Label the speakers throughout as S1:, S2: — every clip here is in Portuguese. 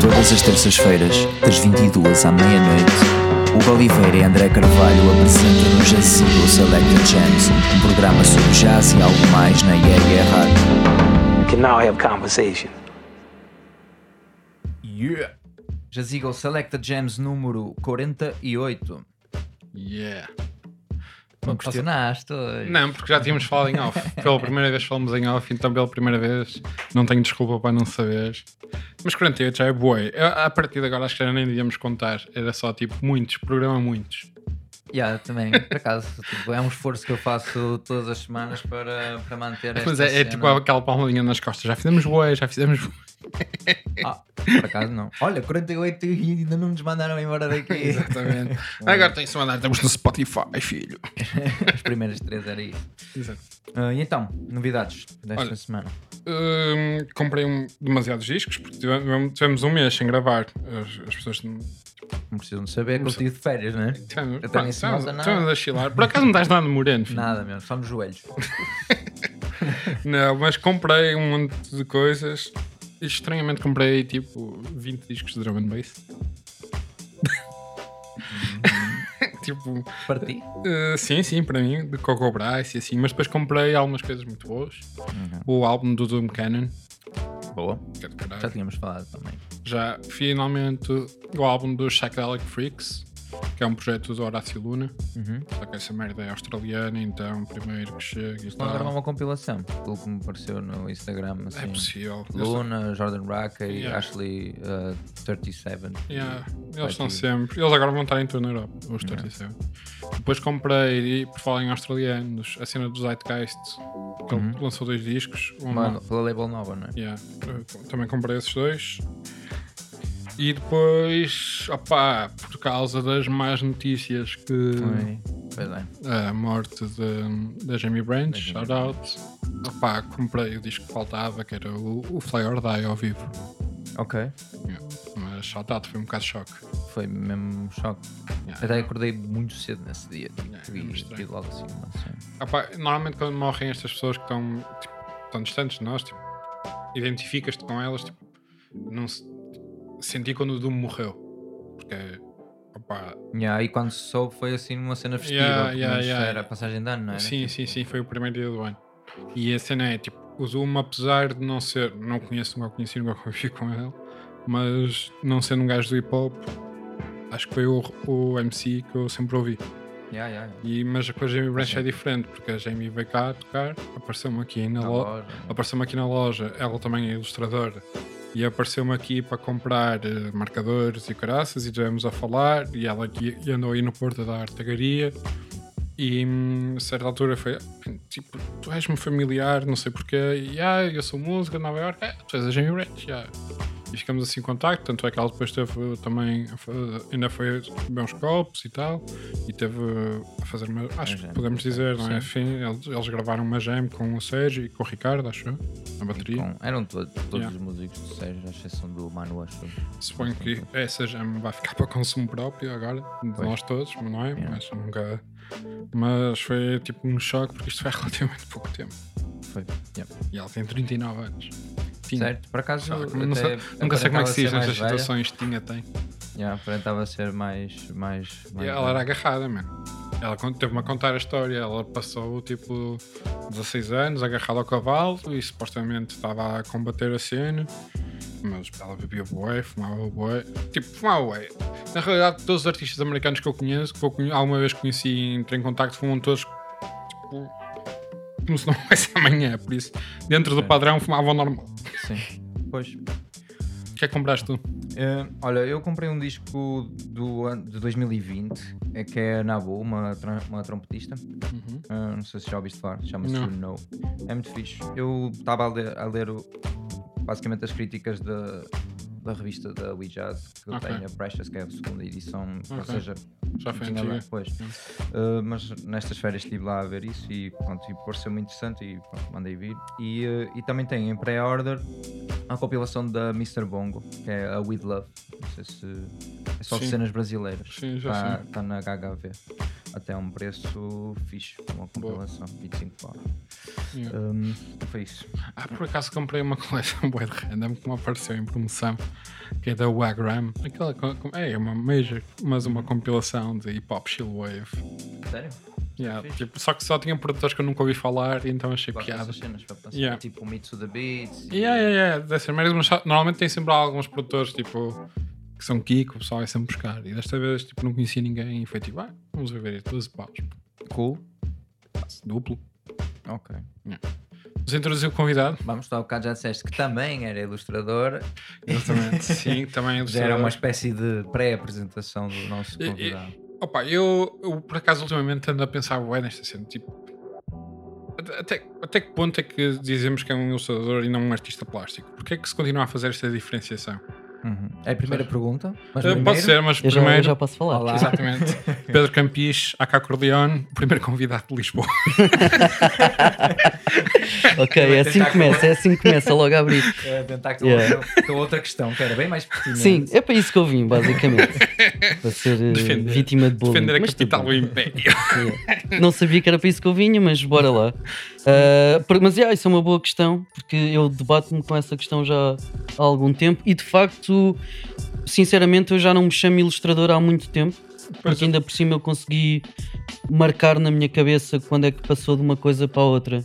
S1: Todas as terças-feiras, das 22 à meia-noite, Hugo Oliveira e André Carvalho apresentam no Jazigo Selected Jams, um programa sobre jazz e algo mais na Yeah Yeah Rádio.
S2: can now have conversation.
S1: Yeah! Jazigo Selected Jams número 48.
S3: Yeah.
S1: Não questionaste hoje.
S3: Não, porque já tínhamos falado em off. Pela primeira vez falamos em off, então pela primeira vez não tenho desculpa para não saber. Mas 48 já é boi. A partir de agora acho que já nem devíamos contar. Era só tipo muitos, programa muitos.
S1: Yeah, também, por acaso, tipo, é um esforço que eu faço todas as semanas para, para manter esta
S3: Mas é, é tipo aquela palmadinha nas costas. Já fizemos boi, já fizemos.
S1: Ah, por acaso não. Olha, 48 e ainda não nos mandaram embora daqui.
S3: Exatamente. Agora tem-se mandar, estamos no Spotify, filho.
S1: As primeiras três era isso.
S3: Exato.
S1: Ah, e então, novidades desta
S3: Olha.
S1: semana?
S3: Hum, comprei um- demasiados discos porque tivemos, tivemos um mês sem gravar. As, as pessoas não
S1: precisam de saber que eu estive de férias, não é? se
S3: tivemos-
S1: nota nada.
S3: tivemos a chilar. Por acaso não estás nada moreno, filho.
S1: Nada mesmo, só nos joelhos.
S3: Não, mas comprei um monte de coisas. E estranhamente comprei tipo 20 discos de drum and bass. tipo,
S1: Para ti?
S3: eh, sim, sim, para mim, de Coco Bryce e assim. Mas depois comprei algumas coisas muito boas. O álbum do Doom Cannon.
S1: Boa.
S3: do.
S1: Já tínhamos falado também.
S3: Já finalmente o álbum dos Psychedelic Freaks, que é um projeto do Horácio Luna. Só que essa merda é australiana, então primeiro que chega e
S1: Estão a gravar uma compilação, pelo que me pareceu no Instagram.
S3: É
S1: Assim.
S3: possível.
S1: Luna, Jordan Raka e
S3: Yeah.
S1: Ashley uh, 37.
S3: Yeah, eles estão sempre. Eles agora vão estar em tour na Europa, os 37. Depois comprei, e por falar em australianos, a cena do Zeitgeist, que ele lançou dois discos. Um
S1: Uma, pela label nova, não é?
S3: Yeah, eu também comprei esses dois. E depois, opá, por causa das más notícias que
S1: Foi. Pois é.
S3: a morte da Jamie Branch, shout out, opá, comprei o disco que faltava, que era o, o Fly or Die ao vivo.
S1: Ok.
S3: Yeah. Mas shout out, foi um bocado choque.
S1: Foi mesmo um choque.
S3: Yeah.
S1: Até acordei muito cedo nesse dia. Tipo,
S3: Yeah,
S1: vi, logo assim.
S3: Opá, normalmente quando morrem estas pessoas que estão tipo, tão distantes de nós, tipo, identificas-te com elas, tipo, não se- senti quando o Doom morreu. Porque, opá,
S1: Yeah, e quando soube foi assim numa cena festiva.
S3: Yeah, yeah, yeah.
S1: Era a passagem de ano, não era?
S3: sim, sim, sim, foi o primeiro dia do ano. E a cena é, tipo, o Doom, apesar de não ser, não conheço, nunca conheci, nunca convivi com ele, mas não sendo um gajo do hip hop, acho que foi o, o MC que eu sempre ouvi.
S1: Yeah, yeah.
S3: E, mas com a Jamie Branch
S1: sim.
S3: é diferente, porque a Jamie veio cá tocar, apareceu-me aqui na
S1: Na
S3: loja.
S1: loja.
S3: Apareceu-me aqui na loja, ela também é ilustradora, e apareceu-me aqui para comprar eh, marcadores e caraças, e estivemos a falar, e ela aqui e andou aí no Porto da Artagaria, e hum, a certa altura foi tipo, tu és-me familiar, não sei porquê, e ah, eu sou música de Nova York, é, tu és a Jamie Branch, yeah. E ficamos assim em contacto, tanto é que ela depois teve também, ainda foi beber uns copos e tal, e teve a fazer uma, acho que podemos dizer, não é? Enfim, eles, eles gravaram uma jam com o Sérgio e com o Ricardo, acho eu, na bateria.
S1: Com- eram todos, todos
S3: Yeah.
S1: os músicos do Sérgio, à exceção do Manu, acho.
S3: Suponho que essa jam vai ficar para consumo próprio agora, de
S1: Pois.
S3: nós todos, não é?
S1: Yeah.
S3: Mas nunca. Mas foi tipo um choque porque isto foi há relativamente pouco tempo.
S1: Foi. Yeah.
S3: E ela tem 39 anos. Tinha.
S1: Certo? Por acaso,
S3: Choque. Não sei- nunca sei como é que se diz nestas
S1: velha.
S3: situações. Tinha, tem.
S1: Yeah, aparentava ser mais. mais, mais
S3: ela era agarrada, mano. Ela teve-me a contar a história. Ela passou tipo 16 anos agarrada ao cavalo e supostamente estava a combater a cena. Mas ela bebia bué, fumava bué. Tipo, fumava bué. Na realidade, todos os artistas americanos que eu conheço, que eu alguma vez conheci e entrei em contacto, fumam todos tipo, como se não fosse amanhã. Por isso, dentro do padrão, fumavam normal.
S1: Sim. Pois.
S3: O que é que compraste tu?
S1: Eh, olha, eu comprei um disco do de 2020, é que é a Nabu, uma, uma trompetista. Eh, não sei se já ouviste falar, chama-se Know. É muito fixe. Eu estava a ler, a ler o- basicamente as críticas da, da revista da We Jazz, que eu
S3: Ok.
S1: tenho, a Precious, que é a segunda edição, ou
S3: Ok.
S1: seja,
S3: Já foi
S1: tinha
S3: antiga.
S1: lá depois. Uh, mas nestas férias estive lá a ver isso e pronto, e pareceu muito interessante e pronto, mandei vir. E, uh, e também tem em pré-order a compilação da Mr. Bongo, que é a With Love. Não sei se é só de
S3: Sim.
S1: cenas brasileiras.
S3: Sim, já
S1: Está
S3: sei.
S1: tá na HHV.
S4: Até um preço fixe, uma compilação, 25 pau.
S3: Yeah.
S4: Um, foi isso.
S3: Ah, por acaso comprei uma coleção de random que me apareceu em promoção, que é da Wagram. Aquela co- é uma major, mas uma compilação de hip hop chillwave.
S4: Sério?
S3: Yeah, tipo, só que só tinha produtores que eu nunca ouvi falar, então achei
S4: Gosto
S3: piada.
S4: cenas,
S3: Yeah.
S4: tipo o Mitsu da Beats. e-
S3: Yeah, yeah, yeah, dessas merdas, normalmente tem sempre alguns produtores tipo que são Kiko, o pessoal vai sempre buscar. E desta vez tipo, não conhecia ninguém e foi tipo, ah, vamos ver isto, 12 paus.
S4: Cool.
S3: Duplo.
S4: Ok.
S3: Vamos introduzir o convidado.
S4: Vamos, tu há bocado já disseste que também era ilustrador.
S3: Exatamente. Sim, também
S4: Já era
S3: ilustrador.
S4: uma espécie de pré-apresentação do nosso
S3: E- e-
S4: convidado.
S3: Opa, eu, eu por acaso ultimamente ando a pensar bem nesta cena, tipo. Até, até que ponto é que dizemos que é um ilustrador e não um artista plástico? Porquê é que se continua a fazer esta diferenciação?
S4: Uhum. É a primeira pergunta. Mas primeiro,
S3: Pode ser, mas
S5: Eu já, eu
S3: primeiro.
S5: já posso falar.
S4: Olá.
S3: Exatamente. Pedro Campis, AK Corleone, primeiro convidado de Lisboa.
S5: Ok, é assim que começa, é assim que começa logo a abrir.
S4: É, tentar com,
S5: Yeah.
S4: outra, com outra questão, que era bem mais pertinente.
S5: Sim, é para isso que eu vim, basicamente. Para ser eh,
S3: Defender-
S5: vítima de bullying.
S3: Defender a
S5: Mas tudo
S3: capital do
S5: bem.
S3: Império.
S5: Yeah. Não sabia que era para isso que eu vinha, mas bora lá. Por- mas yeah, isso é uma boa questão, porque eu debato-me com essa questão já há algum tempo e de facto, sinceramente, eu já não me chamo ilustrador há muito tempo. Porque ainda por cima eu consegui marcar na minha cabeça quando é que passou de uma coisa para a outra.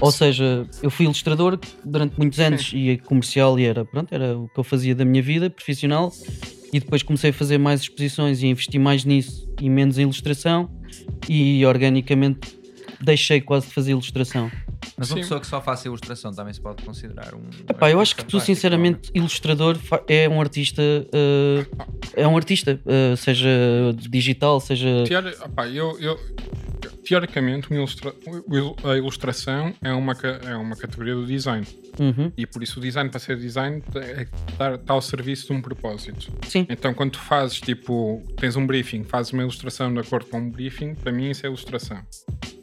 S5: Ou seja, eu fui ilustrador durante muitos anos e é comercial e era, pronto, era o que eu fazia da minha vida profissional e depois comecei a fazer mais exposições e investi mais nisso e menos em ilustração e organicamente deixei quase de fazer ilustração.
S4: Mas uma
S3: Sim.
S4: pessoa que só faça ilustração também se pode considerar um.
S5: Epá, eu acho que tu sinceramente ilustrador é um artista eh, é um artista, eh, seja digital, seja
S3: Teori- opá, eu, eu- teoricamente, uma ilustra- a ilustração é uma, ca- é uma categoria do design.
S5: Uhum,
S3: E por isso o design, para ser design, é estar está ao serviço de um propósito.
S5: sim,
S3: Então, quando tu fazes, tipo, tens um briefing, fazes uma ilustração de acordo com um briefing, para mim isso é ilustração.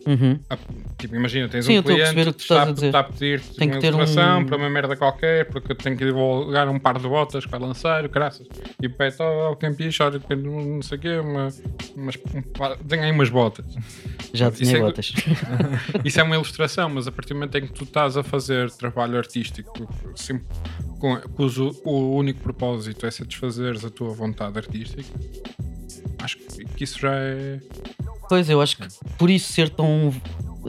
S5: Uhum.
S3: Ah, Tipo, imagina, tens
S5: Sim,
S3: um cliente que está, está a pedir
S5: Tem
S3: uma ilustração
S5: um-
S3: para uma merda qualquer, porque tenho que divulgar um par de botas que vai lançar, graças. E pede ao campiche, olha, tem não sei o quê, uma, umas, um tem aí umas botas.
S5: já tinha
S3: é-
S5: botas.
S3: Isso é uma ilustração, mas a partir do momento em que tu estás a fazer trabalho artístico sim, com, cujo o único propósito é satisfazeres a tua vontade artística, acho que isso já é.
S5: Pois, eu acho que por isso ser tão.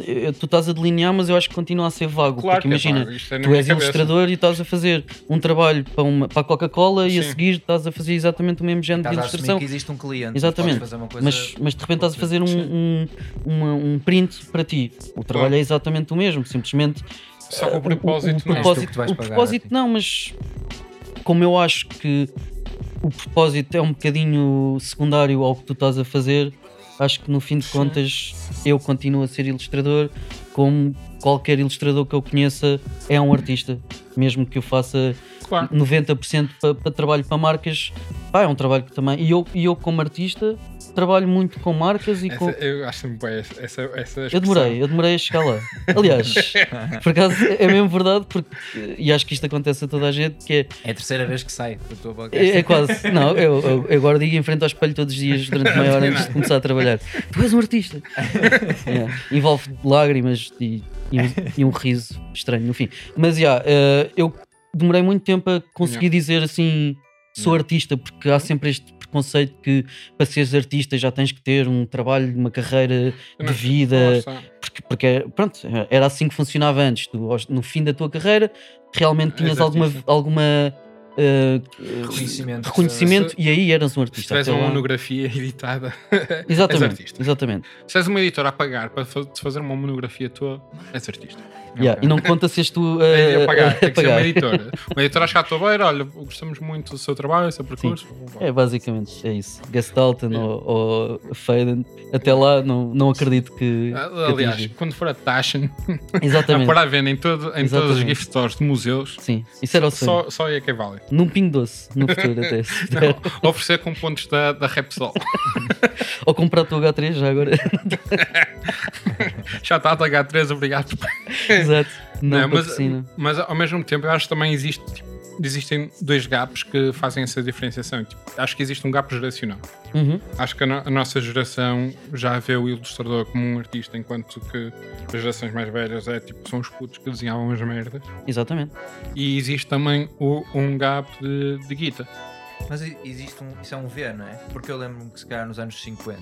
S5: eh, Tu estás a delinear, mas eu acho que continua a ser vago.
S3: Claro
S5: porque
S3: que é
S5: imagina,
S3: vago, é
S5: tu és
S3: cabeça.
S5: ilustrador e estás a fazer um trabalho para, uma, para a Coca-Cola e a seguir estás a fazer exatamente o mesmo género de
S4: Estás
S5: ilustração.
S4: que existe um cliente.
S5: Exatamente.
S4: podes fazer uma coisa-
S5: Mas, mas de repente estás a fazer um, um, uma- um print para ti. O trabalho
S3: Claro.
S5: é exatamente o mesmo, simplesmente
S3: Só que o
S5: o-
S3: propósito
S5: o,
S3: não.
S4: És tu
S5: propósito,
S4: vais
S5: o propósito não, mas como eu acho que o propósito é um bocadinho secundário ao que tu estás a fazer, acho que no fim de contas eu continuo a ser ilustrador, como qualquer ilustrador que eu conheça é um artista, mesmo que eu faça
S3: Claro.
S5: 90% para, para trabalho para marcas, pá, é um trabalho que também. E eu, e eu como artista, trabalho muito com marcas e com.
S3: Essa, eu acho bem essa, essa, essa
S5: Eu demorei, eu demorei a chegar lá. Aliás, por acaso é mesmo verdade, porque, e acho que isto acontece a toda a gente, que é,
S4: É a terceira vez que sai da tua boca.
S5: é, é quase. Não, eu, eu- eu agora digo em frente ao espelho todos os dias durante meia hora antes de começar a trabalhar. Tu és um artista. É, envolve lágrimas e, e um, e um riso estranho, no fim. Mas já, eh, eu demorei muito tempo a conseguir dizer assim. Sou
S4: Yeah.
S5: artista, porque há sempre este preconceito que para seres artista já tens que ter um trabalho, uma carreira de vida, porque, porque pronto, era assim que funcionava antes. Tu, no fim da tua carreira, realmente
S3: És
S5: tinhas alguma, alguma eh,
S4: Reconhecimento.
S5: reconhecimento
S3: Se-
S5: e aí eras um
S3: Se
S5: artista.
S3: tiveres
S5: Até
S3: uma monografia editada, és
S5: Exatamente,
S3: artista.
S5: exatamente.
S3: Se és uma editora a pagar para te fazer uma monografia tua, és artista.
S5: Yeah, E não conta se és tu a,
S3: É a pagar, tem
S5: a
S3: que ser uma editora. Uma editora à tua beira, olha, gostamos muito do seu trabalho, do seu percurso.
S5: É basicamente, é isso. Gestalt ou, ou Faden, até lá não, não acredito que. que
S3: Ah, Aliás,
S5: atinja.
S3: quando for a Taschen, a
S5: exatamente.
S3: pôr à venda em, todo, em todas as
S5: Exatamente.
S3: gift stores de museus,
S5: Sim, isso era o sonho.
S3: só, só aí é que vale.
S5: Num pingo doce, no futuro até.
S3: Não, oferecer com pontos da, da Repsol.
S5: Ou comprar o teu H3 já agora.
S3: Já está a H3, obrigado.
S5: Exato. Não,
S3: Não, mas,
S5: patrocina.
S3: mas ao mesmo tempo eu acho que também existe tipo, existem dois gaps que fazem essa diferenciação. Tipo, acho que existe um gap geracional.
S5: Uhum.
S3: Acho que a, no- a nossa geração já vê o ilustrador como um artista, enquanto que as gerações mais velhas é tipo, são os putos que desenhavam as merdas.
S5: Exatamente.
S3: E existe também o- um gap de, de guita.
S1: Mas existe um. Isso é um V, não é? Porque eu lembro-me que se calhar nos anos 50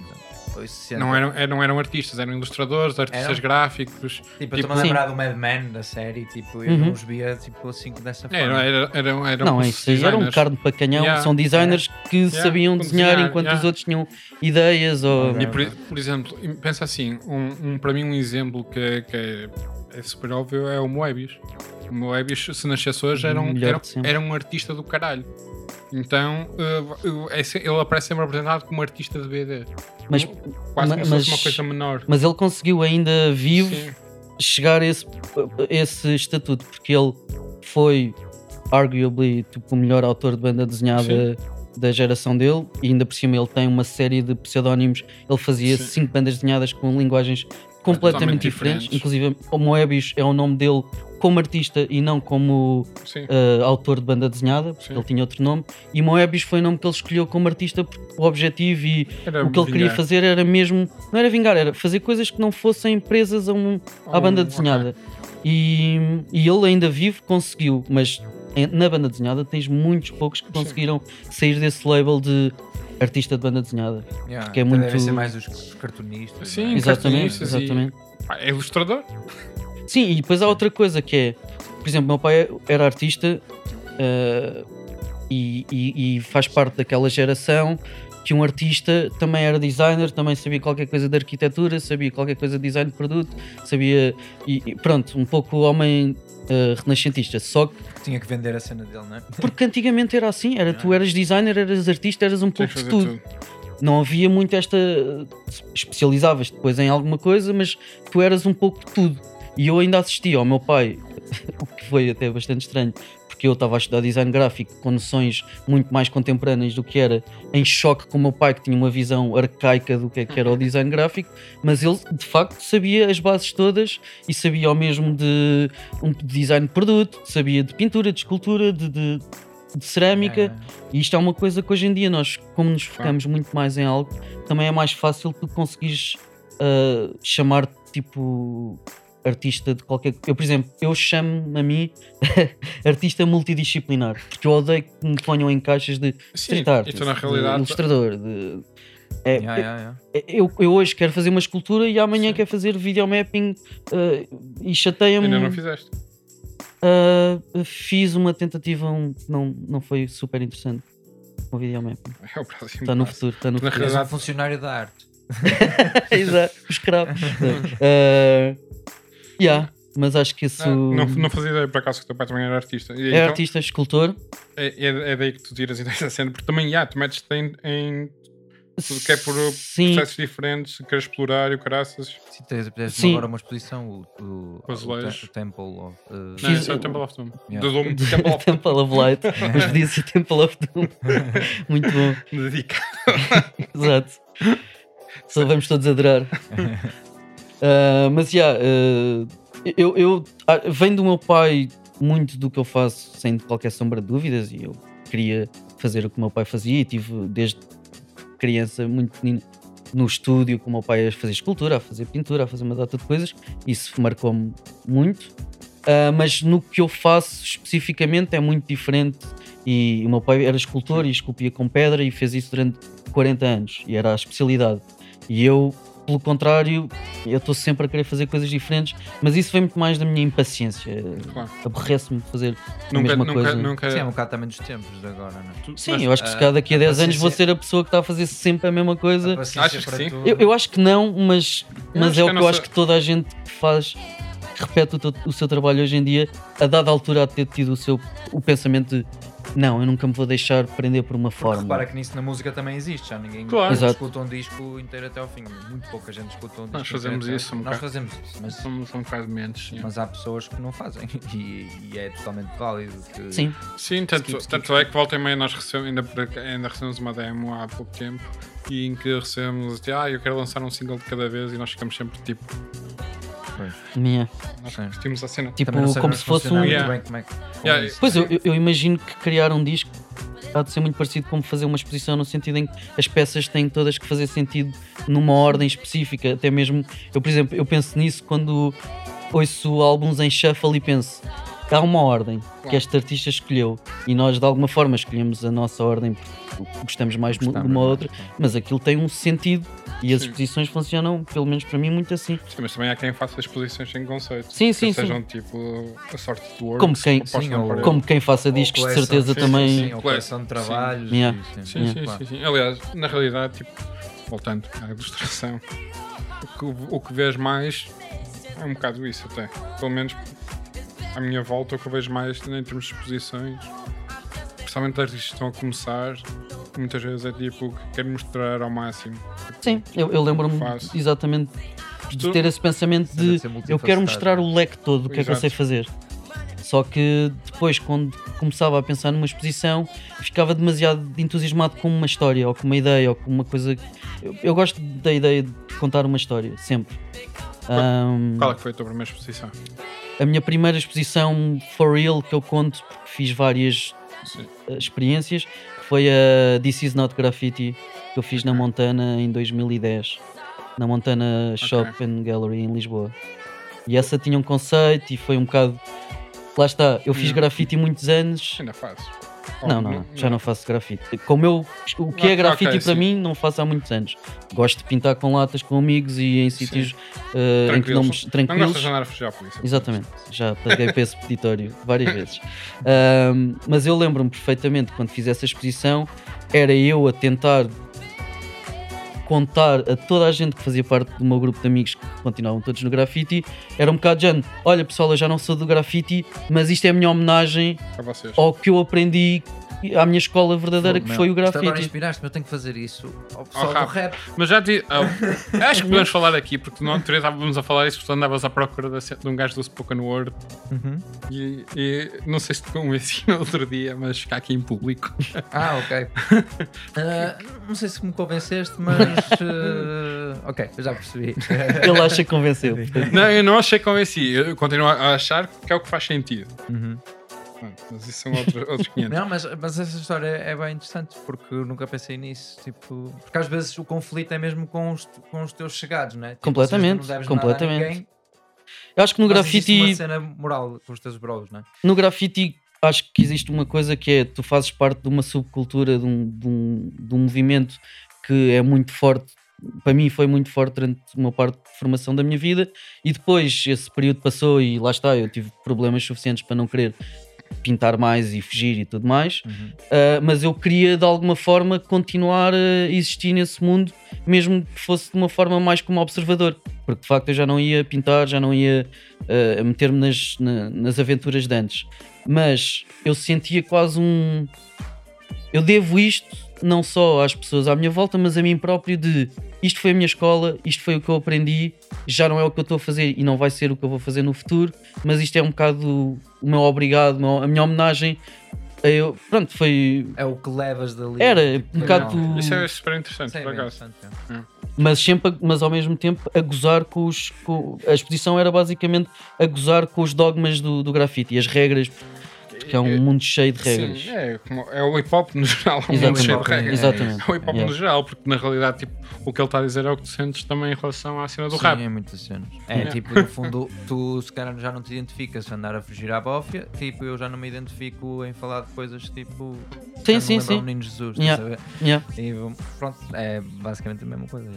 S1: ou 60.
S3: Não eram, é- não eram artistas, eram ilustradores, artistas
S1: Eram?
S3: gráficos.
S1: Tipo, eu
S3: tipo-
S1: estou-me a
S5: Sim.
S1: lembrar do Mad Men da série, tipo, eu
S5: Uhum.
S1: não os via tipo, assim dessa forma.
S3: Era, era, eram, eram
S5: não,
S3: os
S5: isso aí era um
S3: designers.
S5: carne para canhão.
S3: Yeah.
S5: São designers que
S3: Yeah,
S5: sabiam desenhar
S3: desenhar,
S5: enquanto
S3: yeah.
S5: os outros tinham ideias. Ou...
S3: E por, por exemplo, pensa assim, um, um- para mim um exemplo que, é- que é, é super óbvio é o Moebius. O Moebius, se nascesse hoje, era um, era, era um artista do caralho. Então, uh, é ele aparece sempre apresentado como artista de BD.
S5: Mas,
S3: Quase
S5: ma-
S3: como
S5: mas,
S3: uma coisa menor.
S5: mas ele conseguiu ainda vivo
S3: Sim.
S5: chegar a esse, a esse estatuto, porque ele foi arguably tipo, o melhor autor de banda desenhada da geração dele, e ainda por cima ele tem uma série de pseudónimos. Ele fazia
S3: Sim.
S5: cinco bandas desenhadas com linguagens completamente diferentes.
S3: diferentes.
S5: Inclusive, o Moebius é o nome dele como artista e não como
S3: Sim.
S5: uh, autor de banda desenhada, porque
S3: Sim.
S5: ele tinha outro nome. E Moebius foi o nome que ele escolheu como artista, porque o objetivo e
S3: Era
S5: o que ele queria
S3: vingar.
S5: fazer era mesmo, não era vingar, era fazer coisas que não fossem presas a um, à
S3: Oh,
S5: banda desenhada. E, e ele ainda vive, conseguiu, mas na banda desenhada tens muitos poucos que conseguiram sair desse label de artista de banda desenhada.
S1: Yeah,
S5: porque é
S1: até
S5: muito-
S1: Devem ser mais os, cartunistas.
S3: Sim,
S1: não é?
S5: Exatamente,
S3: cartunistas e-
S5: exatamente.
S3: Pá, é ilustrador?
S5: Sim, e depois há outra coisa que é, por exemplo, meu pai era artista eh, e, e- e faz parte daquela geração que um artista também era designer, também sabia qualquer coisa de arquitetura, sabia qualquer coisa de design de produto, sabia. E, e pronto, um pouco homem eh, renascentista. Só que
S1: Tinha que vender a cena dele, não é?
S5: porque antigamente era assim, era tu eras designer, eras artista, eras um
S3: Tens
S5: pouco
S3: de
S5: tudo.
S3: tudo.
S5: Não havia muito esta. especializavas depois em alguma coisa, mas tu eras um pouco de tudo. E eu ainda assisti ao meu pai, o que foi até bastante estranho, porque eu estava a estudar design gráfico com noções muito mais contemporâneas do que era, em choque com o meu pai, que tinha uma visão arcaica do que, é que era o design gráfico, mas ele de facto sabia as bases todas e sabia ao mesmo de um design de produto, sabia de pintura, de escultura, de, de- de cerâmica.
S1: Yeah,
S5: E isto é uma coisa que hoje em dia nós, como nos focamos muito mais em algo, também é mais fácil tu conseguires ah, chamar tipo artista de qualquer Eu, por exemplo, eu chamo a mim artista multidisciplinar, porque eu odeio que me ponham em caixas de
S3: Sim,
S5: street art,
S3: então na
S5: de
S3: realidade
S5: ilustrador, de. É,
S1: yeah, yeah, yeah.
S5: eu, eu hoje quero fazer uma escultura e amanhã
S3: Sim.
S5: quero fazer videomapping ah, e chateia-me.
S3: ainda não fizeste.
S5: Ah, fiz uma tentativa, um, não, não foi super interessante. Com videomapping.
S3: É o próximo.
S5: Está no
S3: passo.
S5: futuro, está no
S3: Na
S5: futuro.
S1: Um
S3: realidade-
S1: funcionário da arte.
S5: Exato, o escravo. uh, yeah, mas acho que isso
S3: Ah, não, não fazia ideia por acaso que o teu pai também era artista. E
S5: é
S3: então,
S5: artista, escultor.
S3: É, é, é daí que tu tiras ideias da cena, porque também já, tu metes em, em tudo que é por
S5: Sim,
S3: processos diferentes, queres explorar e o caraças.
S1: Se tens, agora uma exposição, o, o, o, Temple of. uh,
S3: Não, é o Temple of Doom.
S1: Yeah.
S3: Do Doom, Temple of
S5: Temple of Light, mas podia ser Temple of Doom. Muito bom,
S3: Doom. Dedica.
S5: exato. Só vamos todos adorar. Uh, mas já, uh, eu, eu ah, vem do meu pai muito do que eu faço, sem qualquer sombra de dúvidas, e eu queria fazer o que o meu pai fazia e tive desde criança muito pequenino no estúdio com o meu pai a fazer escultura, a fazer pintura, a fazer uma data de coisas. Isso marcou-me muito. Ah, mas no que eu faço especificamente é muito diferente. E o meu pai era escultor e esculpia com pedra e fez isso durante 40 anos e era a especialidade. E eu, pelo contrário, eu estou sempre a querer fazer coisas diferentes, mas isso vem muito mais da minha impaciência.
S3: Claro.
S5: Aborrece-me fazer a
S3: Nunca,
S5: mesma
S3: nunca,
S5: coisa.
S3: nunca.
S1: Sim, é um bocado também dos tempos de agora, não é?
S5: Sim,
S3: mas-
S5: eu acho que se
S1: ah,
S5: calhar daqui a
S1: a
S5: 10 anos vou ser a pessoa que está a fazer sempre a mesma coisa.
S1: A
S3: que sim?
S5: Eu, eu acho que não, mas, mas é o
S3: que a
S5: que eu
S3: nossa-
S5: acho que toda a gente que faz, que repete o, teu- o seu trabalho hoje em dia, a dada altura de ter tido o seu o pensamento de não, eu nunca me vou deixar prender por uma
S1: Porque
S5: forma.
S1: repara que nisso na música também existe, já ninguém
S3: Claro.
S1: Escuta um disco inteiro até ao fim. Muito pouca gente escuta um disco.
S3: Nós fazemos
S1: inteiro até ao
S3: isso um
S1: fim. Nós
S3: bocado.
S1: fazemos isso, mas,
S3: Somos um bocado menos. sim.
S1: mas há pessoas que não fazem e, e é totalmente válido. Que,
S5: Sim,
S3: Sim, tanto,
S1: Skip, skip,
S3: tanto
S1: skip.
S3: é que volta e meia nós recebemos, ainda, ainda recebemos uma demo há pouco tempo e em que recebemos, ah, eu quero lançar um single de cada vez e nós ficamos sempre tipo.
S5: Yeah.
S3: Nós
S1: Sim.
S3: curtimos a cena.
S5: Tipo,
S1: Também não
S5: como se fosse um.
S3: Yeah.
S1: bem como é que- como
S3: Yeah,
S1: isso.
S5: Pois eu, eu- eu imagino que criar um disco há de ser muito parecido como fazer uma exposição, no sentido em que as peças têm todas que fazer sentido numa ordem específica. Até mesmo, eu, por exemplo, eu penso nisso quando ouço álbuns em shuffle e penso. Há uma ordem que este artista escolheu e nós de alguma forma escolhemos a nossa ordem porque gostamos mais de uma
S1: Gostamos
S5: de uma
S1: mais,
S5: outra, mas aquilo tem um sentido e as
S3: Sim.
S5: exposições funcionam, pelo menos para mim, muito assim.
S3: Sim, mas também há quem faça exposições sem conceito.
S5: Sim,
S3: que
S5: sim, sim.
S3: sejam tipo a sorte de works.
S5: Como quem-
S3: que
S1: Sim, ou-.
S5: Como quem faça
S1: Ou
S5: discos, de
S1: coleção,
S5: certeza
S3: sim,
S5: também.
S1: Sim, ou coleção de trabalhos.
S5: Yeah.
S3: Sim, sim,
S1: claro.
S3: sim, sim. Aliás, na realidade, tipo, voltando à ilustração, o que, o que vês mais é um bocado isso até. Pelo menos à minha volta, o que eu vejo mais em termos de exposições, principalmente artistas que estão a começar, muitas vezes é tipo que quero mostrar ao máximo.
S5: Sim, eu, eu lembro-me exatamente de ter esse pensamento
S1: de
S5: eu quero mostrar o leque todo do que é que eu sei fazer. Só que depois, quando começava a pensar numa exposição, ficava demasiado entusiasmado com uma história, ou com uma ideia, ou com uma coisa. Eu, eu gosto da ideia de contar uma história, sempre. Ahm,
S3: Qual é que foi a tua primeira exposição?
S5: A minha primeira exposição for real que eu conto, porque fiz várias
S3: Sim.
S5: eh, experiências, foi a This Is Not Graffiti que eu fiz na Montana em 2010, na Montana Shop and Gallery em Lisboa. E essa tinha um conceito e foi um bocado. Lá está, eu fiz
S3: Hum.
S5: grafite muitos anos.
S3: Ainda fazes?
S5: Não, não, não, já não faço grafite. Como eu, o que é grafite
S3: ok,
S5: para
S3: sim.
S5: mim, não faço há muitos anos. Gosto de pintar com latas com amigos e em sítios eh, em que não me-
S3: Tranquilos. Não gostas de andar a fugir à polícia?
S5: Exatamente, já paguei para esse peditório várias vezes. Ahm, mas eu lembro-me perfeitamente quando fiz essa exposição, era eu a tentar contar a toda a gente que fazia parte do meu grupo de amigos que continuavam todos no grafite, era um bocado de género, olha pessoal, eu já não sou do grafite, mas isto é a minha homenagem ao que eu aprendi à minha escola verdadeira que
S1: Meu,
S5: foi o
S1: isto Agora
S5: grafite.
S1: inspiraste-me, eu tenho que fazer isso. Ao pessoal do
S3: rap.
S1: rap.
S3: Mas já te. ah, acho que podemos falar aqui, porque outro dia estávamos a falar isso, porque tu andavas à procura de um gajo do Spoken Word
S1: Uhum.
S3: e, e não sei se te convenci no outro dia, mas ficar aqui em público.
S1: Ah, ok. Ah, não sei se me convenceste, mas. ah, ok, eu já percebi.
S5: Ele acha que convenceu.
S3: Não, eu não achei que convenci, eu continuo a achar que é o que faz sentido.
S1: Uhum.
S3: Pronto, mas isso são outros, outros 500.
S1: Não, mas, mas essa história é bem interessante porque eu nunca pensei nisso. Tipo, porque às vezes o conflito é mesmo com os, com os teus chegados, né? Tipo,
S5: Completamente,
S1: não
S5: completamente.
S1: ninguém,
S5: Eu acho que no grafite.
S1: uma cena moral com os teus bros, né?
S5: no grafite acho que existe uma coisa que é tu fazes parte de uma subcultura de um, de um, de um movimento que é muito forte para mim foi muito forte durante uma parte de formação da minha vida e depois esse período passou e lá está, eu tive problemas suficientes para não querer pintar mais e fugir e tudo mais
S1: Uhum.
S5: Uh, mas eu queria de alguma forma continuar a existir nesse mundo, mesmo que fosse de uma forma mais como observador, porque de facto eu já não ia pintar, já não ia uh, meter-me nas, na- nas aventuras de antes, mas eu sentia quase um. Eu devo isto não só às pessoas à minha volta, mas a mim próprio de isto foi a minha escola, isto foi o que eu aprendi, já não é o que eu estou a fazer e não vai ser o que eu vou fazer no futuro, mas isto é um bocado o meu obrigado, a minha homenagem. Eu, pronto, foi.
S1: É o que levas dali.
S5: Era
S1: Tipo,
S5: um bocado.
S1: não.
S3: Isso é super interessante,
S1: Isso é
S3: por acaso.
S1: é.
S5: Mas sempre, mas ao mesmo tempo a gozar com os. com- a exposição era basicamente a gozar com os dogmas do, do grafite e as regras, porque é um mundo cheio de regras.
S3: Sim, é, como- é o hip hop no geral, é um mundo
S5: Exatamente,
S3: cheio de regras.
S5: exatamente.
S3: É o hip hop
S5: Yeah.
S3: no geral, porque na realidade tipo, o que ele está a dizer é o que tu sentes também em relação à cena do
S1: Sim,
S3: rap.
S1: é muitas cenas. É
S3: Yeah.
S1: tipo, no fundo, tu se calhar já não te identificas a andar a fugir à bófia. Tipo, eu já não me identifico em falar de coisas tipo.
S5: Sim, sim, sim.
S1: ao Menino Jesus,
S5: Yeah. Yeah.
S1: E pronto, é basicamente a mesma coisa.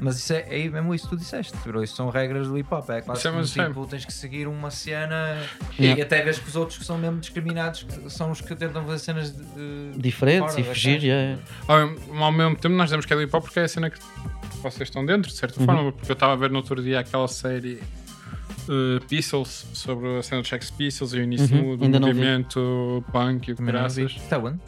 S1: Mas isso é, é mesmo isso que tu disseste, bro. Isso são regras do hip hop. É quase
S3: é mesmo
S1: tipo, tens que seguir uma cena
S5: Yeah.
S1: e até vês que os outros que são mesmo discriminados que são os que tentam fazer cenas de, de-
S5: Diferentes
S1: fora
S5: e fugir, yeah.
S3: Ao, mesmo- ao mesmo tempo, nós dizemos que é do hip hop porque é a cena que vocês estão dentro, de certa
S5: Uhum.
S3: forma. Porque eu estava a ver no outro dia aquela série uh, Pistols sobre a cena dos Sex Pistols e o início
S5: Uhum,
S3: do
S5: ainda
S3: movimento punk e o graças.
S1: Está onde?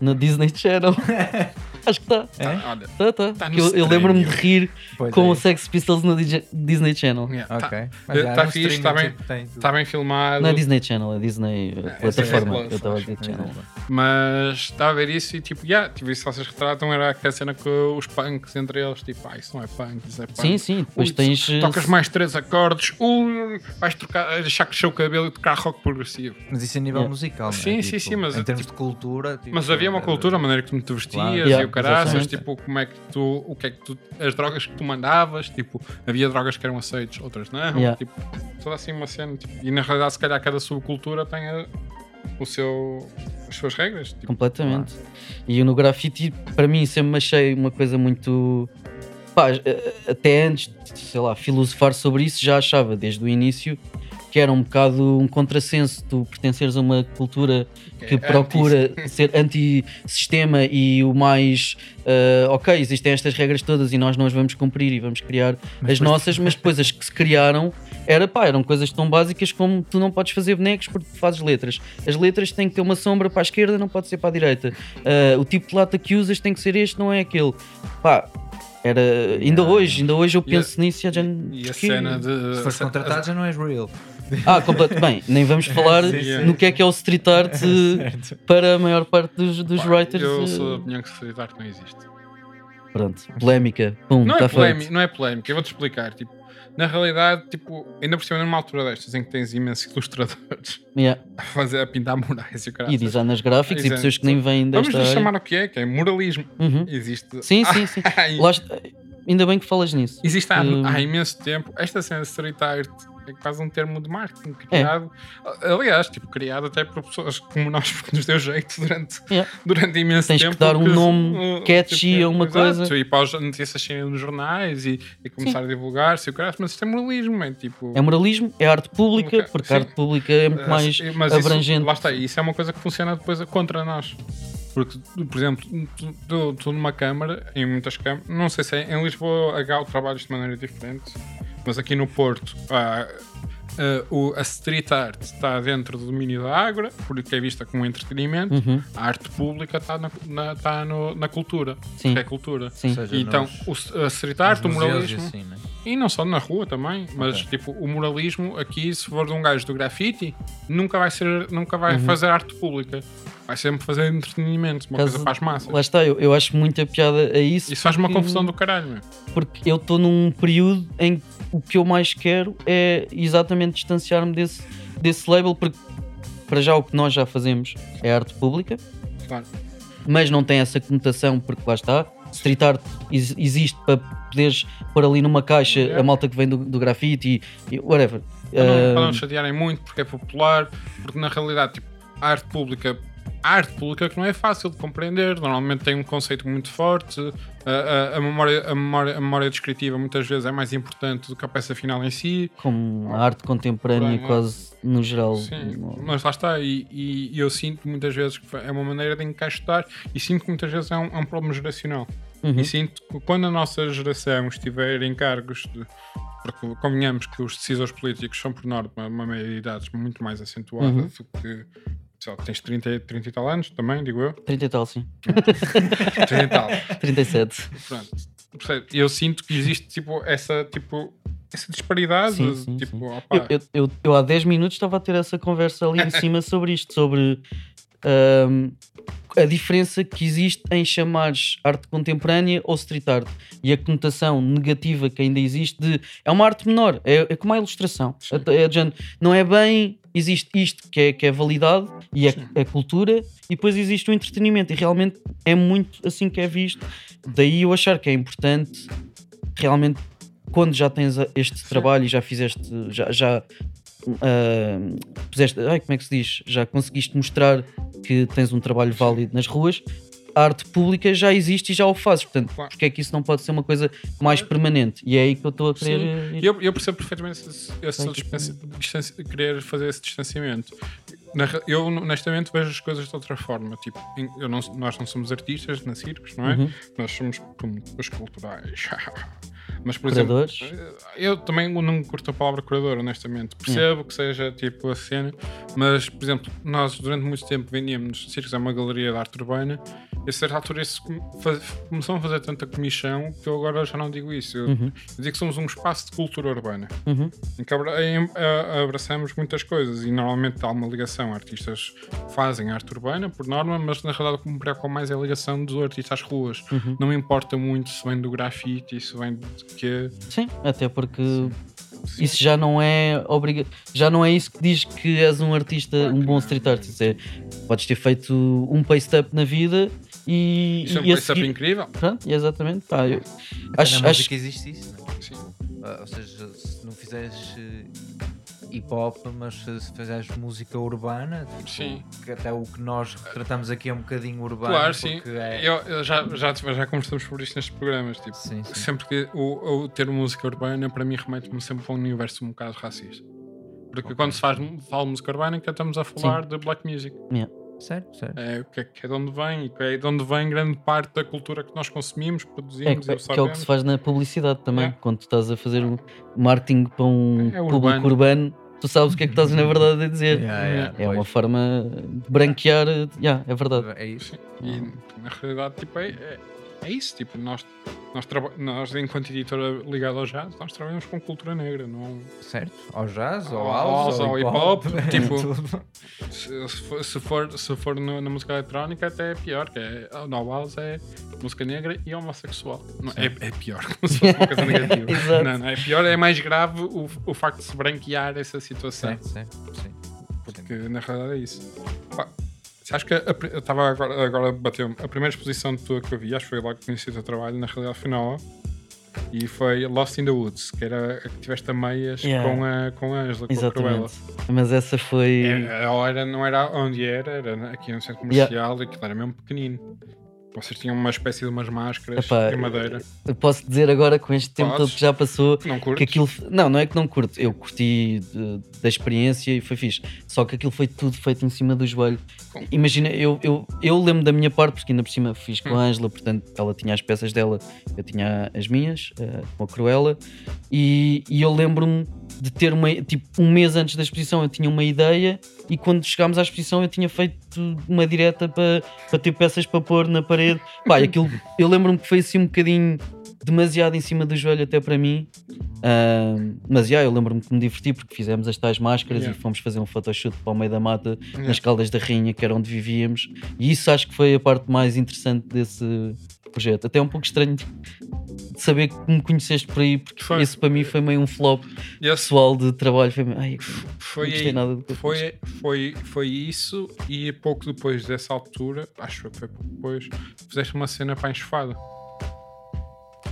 S5: No Disney Channel. Acho que está.
S1: É?
S3: Tá, olha,
S5: Tá, tá.
S3: Tá
S5: Que eu eu lembro-me de rir
S1: Pois
S5: com
S1: é.
S5: o Sex Pistols no DJ Disney Channel.
S3: yeah, tá-
S1: Ok.
S3: eh, tá
S1: no
S3: fixe,
S1: streaming,
S3: tá bem-
S1: tipo.
S3: Está bem filmado.
S5: Não é Disney Channel, é Disney
S3: É,
S5: plataforma.
S3: Disney Plus,
S5: eu estava a dizer Channel.
S3: Mas estava a ver isso e tipo, yeah, tipo, isso vocês retratam era aquela cena que os punks entre eles, tipo, ah, isso não é punk, isso é punk.
S5: Sim, sim. Depois
S3: Ui,
S5: tens.
S3: Tocas mais três acordes, ui, vais trocar, deixar crescer o cabelo e tocar rock progressivo.
S1: Mas isso a nível
S5: Yeah.
S1: musical, não é?
S3: Sim, sim,
S1: Tipo,
S3: sim, mas
S1: Em
S3: é
S1: termos
S3: tipo-
S1: de cultura. tipo,
S3: Mas havia uma cultura, a maneira que tu te vestias
S1: Claro.
S3: e
S5: Yeah,
S3: o caraças, tipo, como é que tu, o que é que tu, as drogas que tu mandavas, tipo, havia drogas que eram aceites, outras não,
S5: Yeah.
S3: tipo, toda assim uma cena, tipo, e na realidade se calhar cada subcultura tem a- o seu, as suas regras, tipo,
S5: Completamente. E no grafite, para mim, sempre me achei uma coisa muito. Pá, eh, até antes de, sei lá, filosofar sobre isso, já achava desde o início que era um bocado um contrassenso tu pertenceres a uma cultura que
S3: é
S5: procura ser anti-sistema e o mais eh, ok, existem estas regras todas e nós não as vamos cumprir e vamos criar
S1: Mas
S5: as nossas, mas depois as que se criaram era pá, eram coisas tão básicas como tu não podes fazer bonecos porque tu fazes letras. As letras têm que ter uma sombra para a esquerda, não pode ser para a direita. Ah, o tipo de lata que usas tem que ser este, não é aquele. Pá, era. Ainda
S1: Yeah.
S5: hoje, ainda hoje eu
S3: E a-
S5: penso nisso e a gente.
S3: E a cena de.
S1: Se fores contratado já não és real.
S5: Ah, completo. Bem, nem vamos falar
S1: Sim,
S3: sim.
S5: no que é que é o street art
S1: Certo.
S5: para a maior parte dos, dos
S3: Pá,
S5: writers.
S3: Eu
S5: eh,
S3: sou da opinião que street art não existe.
S5: Pronto, polémica. Pum,
S3: Não
S5: está
S3: é, polémica,
S5: feito.
S3: não é polémica, eu vou-te explicar. Tipo, na realidade, tipo, ainda por cima numa altura destas em que tens imensos ilustradores
S5: Yeah.
S3: a, fazer, a pintar murais e o caralho.
S5: E designers gráficos e
S3: Exato.
S5: pessoas que nem vêm
S3: Vamos
S5: desta
S3: lhe
S5: área.
S3: chamar o que é, que é muralismo.
S5: Uhum.
S3: Existe.
S5: Sim, sim, sim. Lá Ainda bem que falas nisso.
S3: existe há, há imenso tempo. Esta cena de street art é quase um termo de marketing
S5: É.
S3: criado. Aliás, tipo, criado até por pessoas como nós, porque nos deu jeito durante,
S5: Yeah.
S3: durante imenso
S5: Tens que
S3: tempo.
S5: dar um
S3: porque,
S5: nome
S3: uh,
S5: catchy a uma
S3: exato,
S5: coisa.
S3: E para as notícias saírem nos jornais e, e começar a divulgar-se. e o caralho, Mas isto é muralismo, é tipo.
S5: É moralismo, é arte pública, porque
S3: sim.
S5: a arte pública é muito mais
S3: sim, mas isso-
S5: abrangente.
S3: lá está, isso é uma coisa que funciona depois contra nós. Porque, por exemplo, tu numa câmara, em muitas câmaras, não sei se é, em Lisboa a GAU trabalha de maneira diferente, mas aqui no Porto ah, ah, o, a street art está dentro do domínio da Ágora, porque é vista como entretenimento,
S5: Uhum,
S3: a arte pública está na, na, está no- na cultura,
S5: Sim.
S3: que é cultura.
S5: sim.
S1: Seja,
S3: então,
S1: nos-
S3: o, a street art, o muralismo,
S1: assim, né?
S3: E não só na rua também, mas
S1: Ok.
S3: tipo, o muralismo aqui, se for de um gajo do grafite, nunca vai ser, nunca vai
S5: Uhum.
S3: fazer arte pública. Vai sempre fazer entretenimento, uma
S5: Caso-
S3: coisa para as massas.
S5: Lá está, eu, eu acho muita piada a isso.
S3: Isso faz uma confusão do caralho, meu.
S5: Porque eu estou num período em que o que eu mais quero é exatamente distanciar-me desse, desse label, porque para já o que nós já fazemos é arte pública,
S3: Claro.
S5: mas não tem essa conotação, porque lá está. Street art ex- existe para poderes pôr ali numa caixa
S3: Yeah.
S5: a malta que vem do, do grafite e, e whatever.
S3: Para não,
S5: Ah,
S3: para não chatearem muito, porque é popular, porque na realidade, tipo, a arte pública. A arte pública que não é fácil de compreender, normalmente tem um conceito muito forte, a, a- a memória, a, memória, a memória descritiva muitas vezes é mais importante do que a peça final em si.
S5: como a arte contemporânea, quase no geral.
S3: Sim, mas lá está, e, e- eu sinto muitas vezes que é uma maneira de encaixotar e sinto que muitas vezes é um, é um problema geracional.
S5: Uhum.
S3: E sinto que quando a nossa geração estiver em cargos de. Porque convenhamos que os decisores políticos são, por norma, uma meia de idades muito mais acentuada
S5: Uhum.
S3: do que. Sei lá, tens 30, 30 e tal anos também, digo eu.
S5: 30 e tal, sim.
S3: 30 e tal.
S5: 37.
S3: Pronto. Eu sinto que existe tipo, essa, tipo, essa disparidade.
S5: Sim, sim,
S3: tipo,
S5: sim.
S3: opá,
S5: Eu, eu, eu, há 10 minutos estava a ter essa conversa ali em cima sobre isto, sobre ahm, a diferença que existe em chamares arte contemporânea ou street art e a conotação negativa que ainda existe de é uma arte menor, é, é como a ilustração. É, género, não é bem, existe isto que é, que é validado e é, é cultura, e depois existe o entretenimento, e realmente é muito assim que é visto. Daí eu achar que é importante realmente quando já tens este trabalho e já fizeste, já, já ah, puseste, ai, como é que se diz? Já conseguiste mostrar que tens um trabalho válido nas ruas, a arte pública já existe e já o fazes. Portanto,
S3: Claro.
S5: porque é que isso não pode ser uma coisa mais permanente? E é aí que eu estou a querer.
S3: Sim.
S5: ir.
S3: E Eu, eu percebo perfeitamente esse, esse
S5: que-
S3: querer fazer esse distanciamento. Na eu, honestamente, vejo as coisas de outra forma. Tipo, eu não- nós não somos artistas na circos, não é?
S5: Uhum.
S3: Nós somos promotores culturais. Mas, por exemplo,
S5: Curadores.
S3: eu também não curto a palavra curador, honestamente. Percebo que seja tipo a cena, mas, por exemplo, nós durante muito tempo vendíamos circos, é uma galeria de arte urbana a certa altura isso começou a fazer tanta comissão que eu agora já não digo isso. Eu,
S5: Uhum.
S3: eu digo que somos um espaço de cultura urbana
S5: Uhum.
S3: em que abraçamos muitas coisas e normalmente há uma ligação. Artistas fazem arte urbana, por norma, mas na realidade o que me preocupa mais é a ligação do artista às ruas.
S5: Uhum.
S3: Não me importa muito se vem do grafite, se vem de quê.
S5: Sim, até porque isso já não é obriga já não é isso que diz que és um artista,
S3: Claro
S5: um
S3: que
S5: bom street artist. É, podes ter feito um paste up na vida e,
S3: Isso é um
S5: seguir-
S3: incrível.
S5: Pronto, exatamente. Pá, eu
S1: Até
S5: acho,
S1: na
S5: acho
S1: música existe isso, é?
S3: Sim.
S1: Ah, ou seja, se não fizeres eh, hip hop, mas se se fizeres música urbana, tipo,
S3: Sim.
S1: que até o que nós retratamos aqui é um bocadinho urbano.
S3: Claro, sim.
S1: porque É...
S3: Eu, eu já, já, já conversamos sobre isto nestes programas. Tipo,
S1: Sim, sim.
S3: sempre que o, o termo música urbana, para mim, remete-me sempre a um universo um bocado racista. Porque
S1: Ok.
S3: quando se faz, fala música urbana, que estamos a falar de black music.
S1: Certo, certo.
S3: É, o que é, que é de onde vem e que é de onde vem grande parte da cultura que nós consumimos,
S5: é,
S3: produzimos
S5: que-
S3: e
S5: que é o que se faz na publicidade também.
S3: É.
S5: Quando tu estás a fazer um marketing para um
S3: É
S5: público
S3: urbano.
S5: Tu sabes o que é que estás na verdade a dizer.
S1: Yeah, yeah,
S5: É uma
S1: pois.
S5: forma de branquear. Yeah, é verdade.
S1: É isso.
S3: E na realidade, tipo, é, é, é isso. Tipo, nós, nós, nós, enquanto editora ligada ao jazz, nós trabalhamos com cultura negra. Não,
S1: Certo. Ao jazz, ao house, ao
S3: ao
S1: hip hop.
S3: hip-hop, tipo- se, se for, se for no- na música eletrónica, até é pior. Que é, no house é música negra e homossexual. Não, é, é pior, como se fosse uma coisa negativa.
S5: Exato.
S3: não, não, é pior, é mais grave o, o facto de se branquear essa situação.
S1: Certo, certo. Sim.
S3: Porque na realidade é isso. Pá, acha que eu estava agora, agora bateu a primeira exposição tua que eu vi, acho que foi logo que conheci o teu trabalho, na realidade foi na O. E foi Lost in the Woods, que era a que tiveste a meias
S5: Yeah.
S3: com a com a Angela, com a Cruella.
S5: Exatamente. Mas essa foi.
S3: É, A O era, não era onde era, era aqui no centro comercial e aquilo era mesmo pequenino. Vocês tinham uma espécie de umas máscaras
S5: Epá,
S3: de madeira.
S5: Eu posso dizer agora, com este tempo
S3: Podes.
S5: todo que já passou,
S3: Não
S5: que aquilo. Não, não é que não curto. Eu curti da experiência e foi fixe. Só que aquilo foi tudo feito em cima do joelho.
S3: Com-
S5: Imagina, eu, eu, eu lembro da minha parte, porque ainda por cima fiz com
S3: Hum.
S5: a Ângela, portanto ela tinha as peças dela, eu tinha as minhas, eh, com a Cruella, e, e eu lembro-me de ter uma. Tipo, um mês antes da exposição eu tinha uma ideia, e quando chegámos à exposição eu tinha feito uma direta para, para ter peças para pôr na parede. Pá, aquilo, eu lembro-me que foi assim um bocadinho demasiado em cima do joelho até para mim. Ahm, mas já, eu lembro-me que me diverti porque fizemos as tais máscaras
S3: Yeah.
S5: e fomos fazer um photoshoot para o meio da mata
S3: Yeah.
S5: nas Caldas da Rainha, que era onde vivíamos, e isso acho que foi a parte mais interessante desse projeto. Até é um pouco estranho de saber que me conheceste por aí, porque
S3: Foi.
S5: esse para mim foi meio um flop
S3: esse
S5: pessoal de trabalho. Foi, meio, ai,
S3: foi,
S5: não gostei nada do que eu fiz."
S3: foi, foi, foi isso e pouco depois dessa altura, acho que foi pouco depois, fizeste uma cena para a enxofada.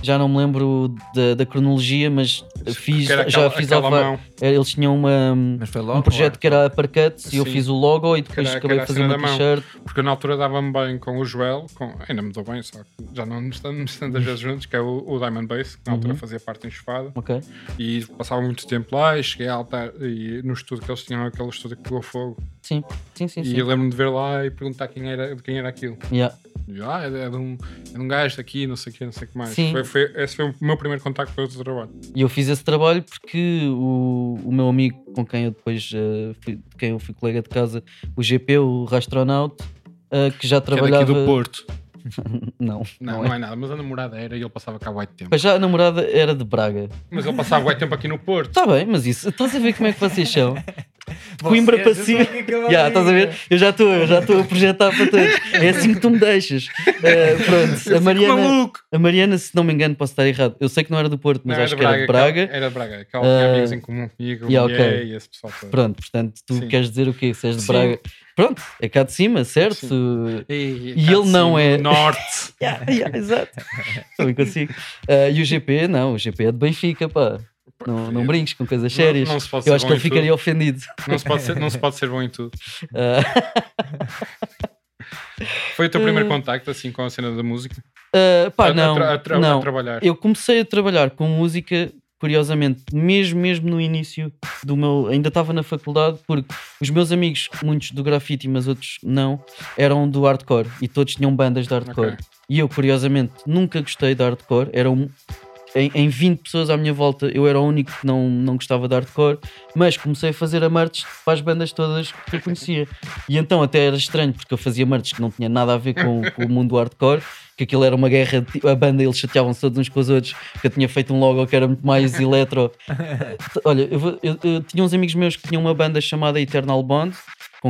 S5: Já não me lembro da, da cronologia, mas fiz,
S3: Que era
S5: já
S3: aquela-
S5: fiz
S3: aquela
S5: ao va-
S3: mão.
S5: eh, Eles tinham uma,
S1: logo.
S5: um projeto que era Uppercuts e eu fiz o logo e depois
S3: era- que
S5: acabei de
S3: a
S5: fazer uma t-shirt.
S3: Porque na altura dava-me bem com o Joel, com, ainda me dou bem, só que já não estamos tantas vezes juntos, que é o, o Diamond Bass, que na altura
S5: Uhum.
S3: fazia parte em enxofada.
S5: Ok.
S3: E passava muito tempo lá e cheguei a altar e no estúdio que eles tinham, aquele estúdio que pegou fogo.
S5: Sim, sim, sim.
S3: e
S5: sim.
S3: eu lembro-me de ver lá e perguntar quem era, de quem era aquilo.
S5: Yeah.
S3: E ah, é de, é de um, é de um gajo daqui, não sei o que, não sei o que mais.
S5: Sim.
S3: Foi, foi, esse foi o meu primeiro contacto com o teu trabalho.
S5: E eu fiz esse trabalho porque o, o meu amigo com quem eu depois eh, fui, de quem eu fui colega de casa, o GP, o Rastronaut, eh, que já
S3: Que é
S5: trabalhava.
S3: daqui do Porto.
S5: Não,
S3: Não,
S5: não
S3: não
S5: é.
S3: é nada, mas a namorada era e ele passava cá muito tempo.
S5: Mas já a namorada era de Braga.
S3: Mas ele passava muito tempo aqui no Porto.
S5: Está bem, mas isso, estás a ver como é que vocês são? De Coimbra para cima. Já, estás a ver? Eu já estou, já estou a projetar para todos. É assim que tu me deixas. Eh, pronto, a Mariana, a Mariana, se não me engano, posso estar errado. Eu sei que não era do Porto, mas
S3: Não,
S5: acho que era de Braga.
S3: Era de Braga. Que ela tinha
S5: Ah,
S3: amigos em comum comigo,
S5: yeah,
S3: o Miguel
S5: ok.
S3: e esse pessoal todo.
S5: Pronto, portanto, tu
S3: Sim.
S5: queres dizer o quê? Se és de
S3: Sim.
S5: Braga. Pronto, é cá de cima, certo?
S3: E,
S5: E
S3: cá
S5: ele não
S3: cima,
S5: é-
S3: no Norte.
S5: Yeah, yeah, exato. Também consigo. Ah, e o GP, não, o GP é de Benfica, pá. Não, não brinques com coisas
S3: Não-
S5: sérias.
S3: não se pode
S5: Eu
S3: ser
S5: acho que ele
S3: em
S5: ficaria
S3: tudo.
S5: ofendido.
S3: Não se, pode ser, não se pode ser bom em tudo.
S5: Ah,
S3: Foi o teu primeiro
S5: Eh,
S3: contacto assim com a cena da música?
S5: ah, pá,
S3: A- a
S5: não,
S3: a tra- a
S5: não.
S3: trabalhar.
S5: Eu comecei a trabalhar com música, curiosamente, mesmo, mesmo no início do meu. Ainda estava na faculdade, porque os meus amigos, muitos do grafite, mas outros não, eram do hardcore e todos tinham bandas de hardcore.
S3: Ok.
S5: E eu, curiosamente, nunca gostei de hardcore. Era um. Em, em 20 pessoas à minha volta eu era o único que não, não gostava de hardcore, mas comecei a fazer a merch para as bandas todas que eu conhecia. E então até era estranho, porque eu fazia merch que não tinha nada a ver com, com o mundo hardcore, que aquilo era uma guerra, a banda eles chateavam-se todos uns com os outros, que eu tinha feito um logo que era muito mais eletro. Olha, eu, eu- eu tinha uns amigos meus que tinham uma banda chamada Eternal Bond,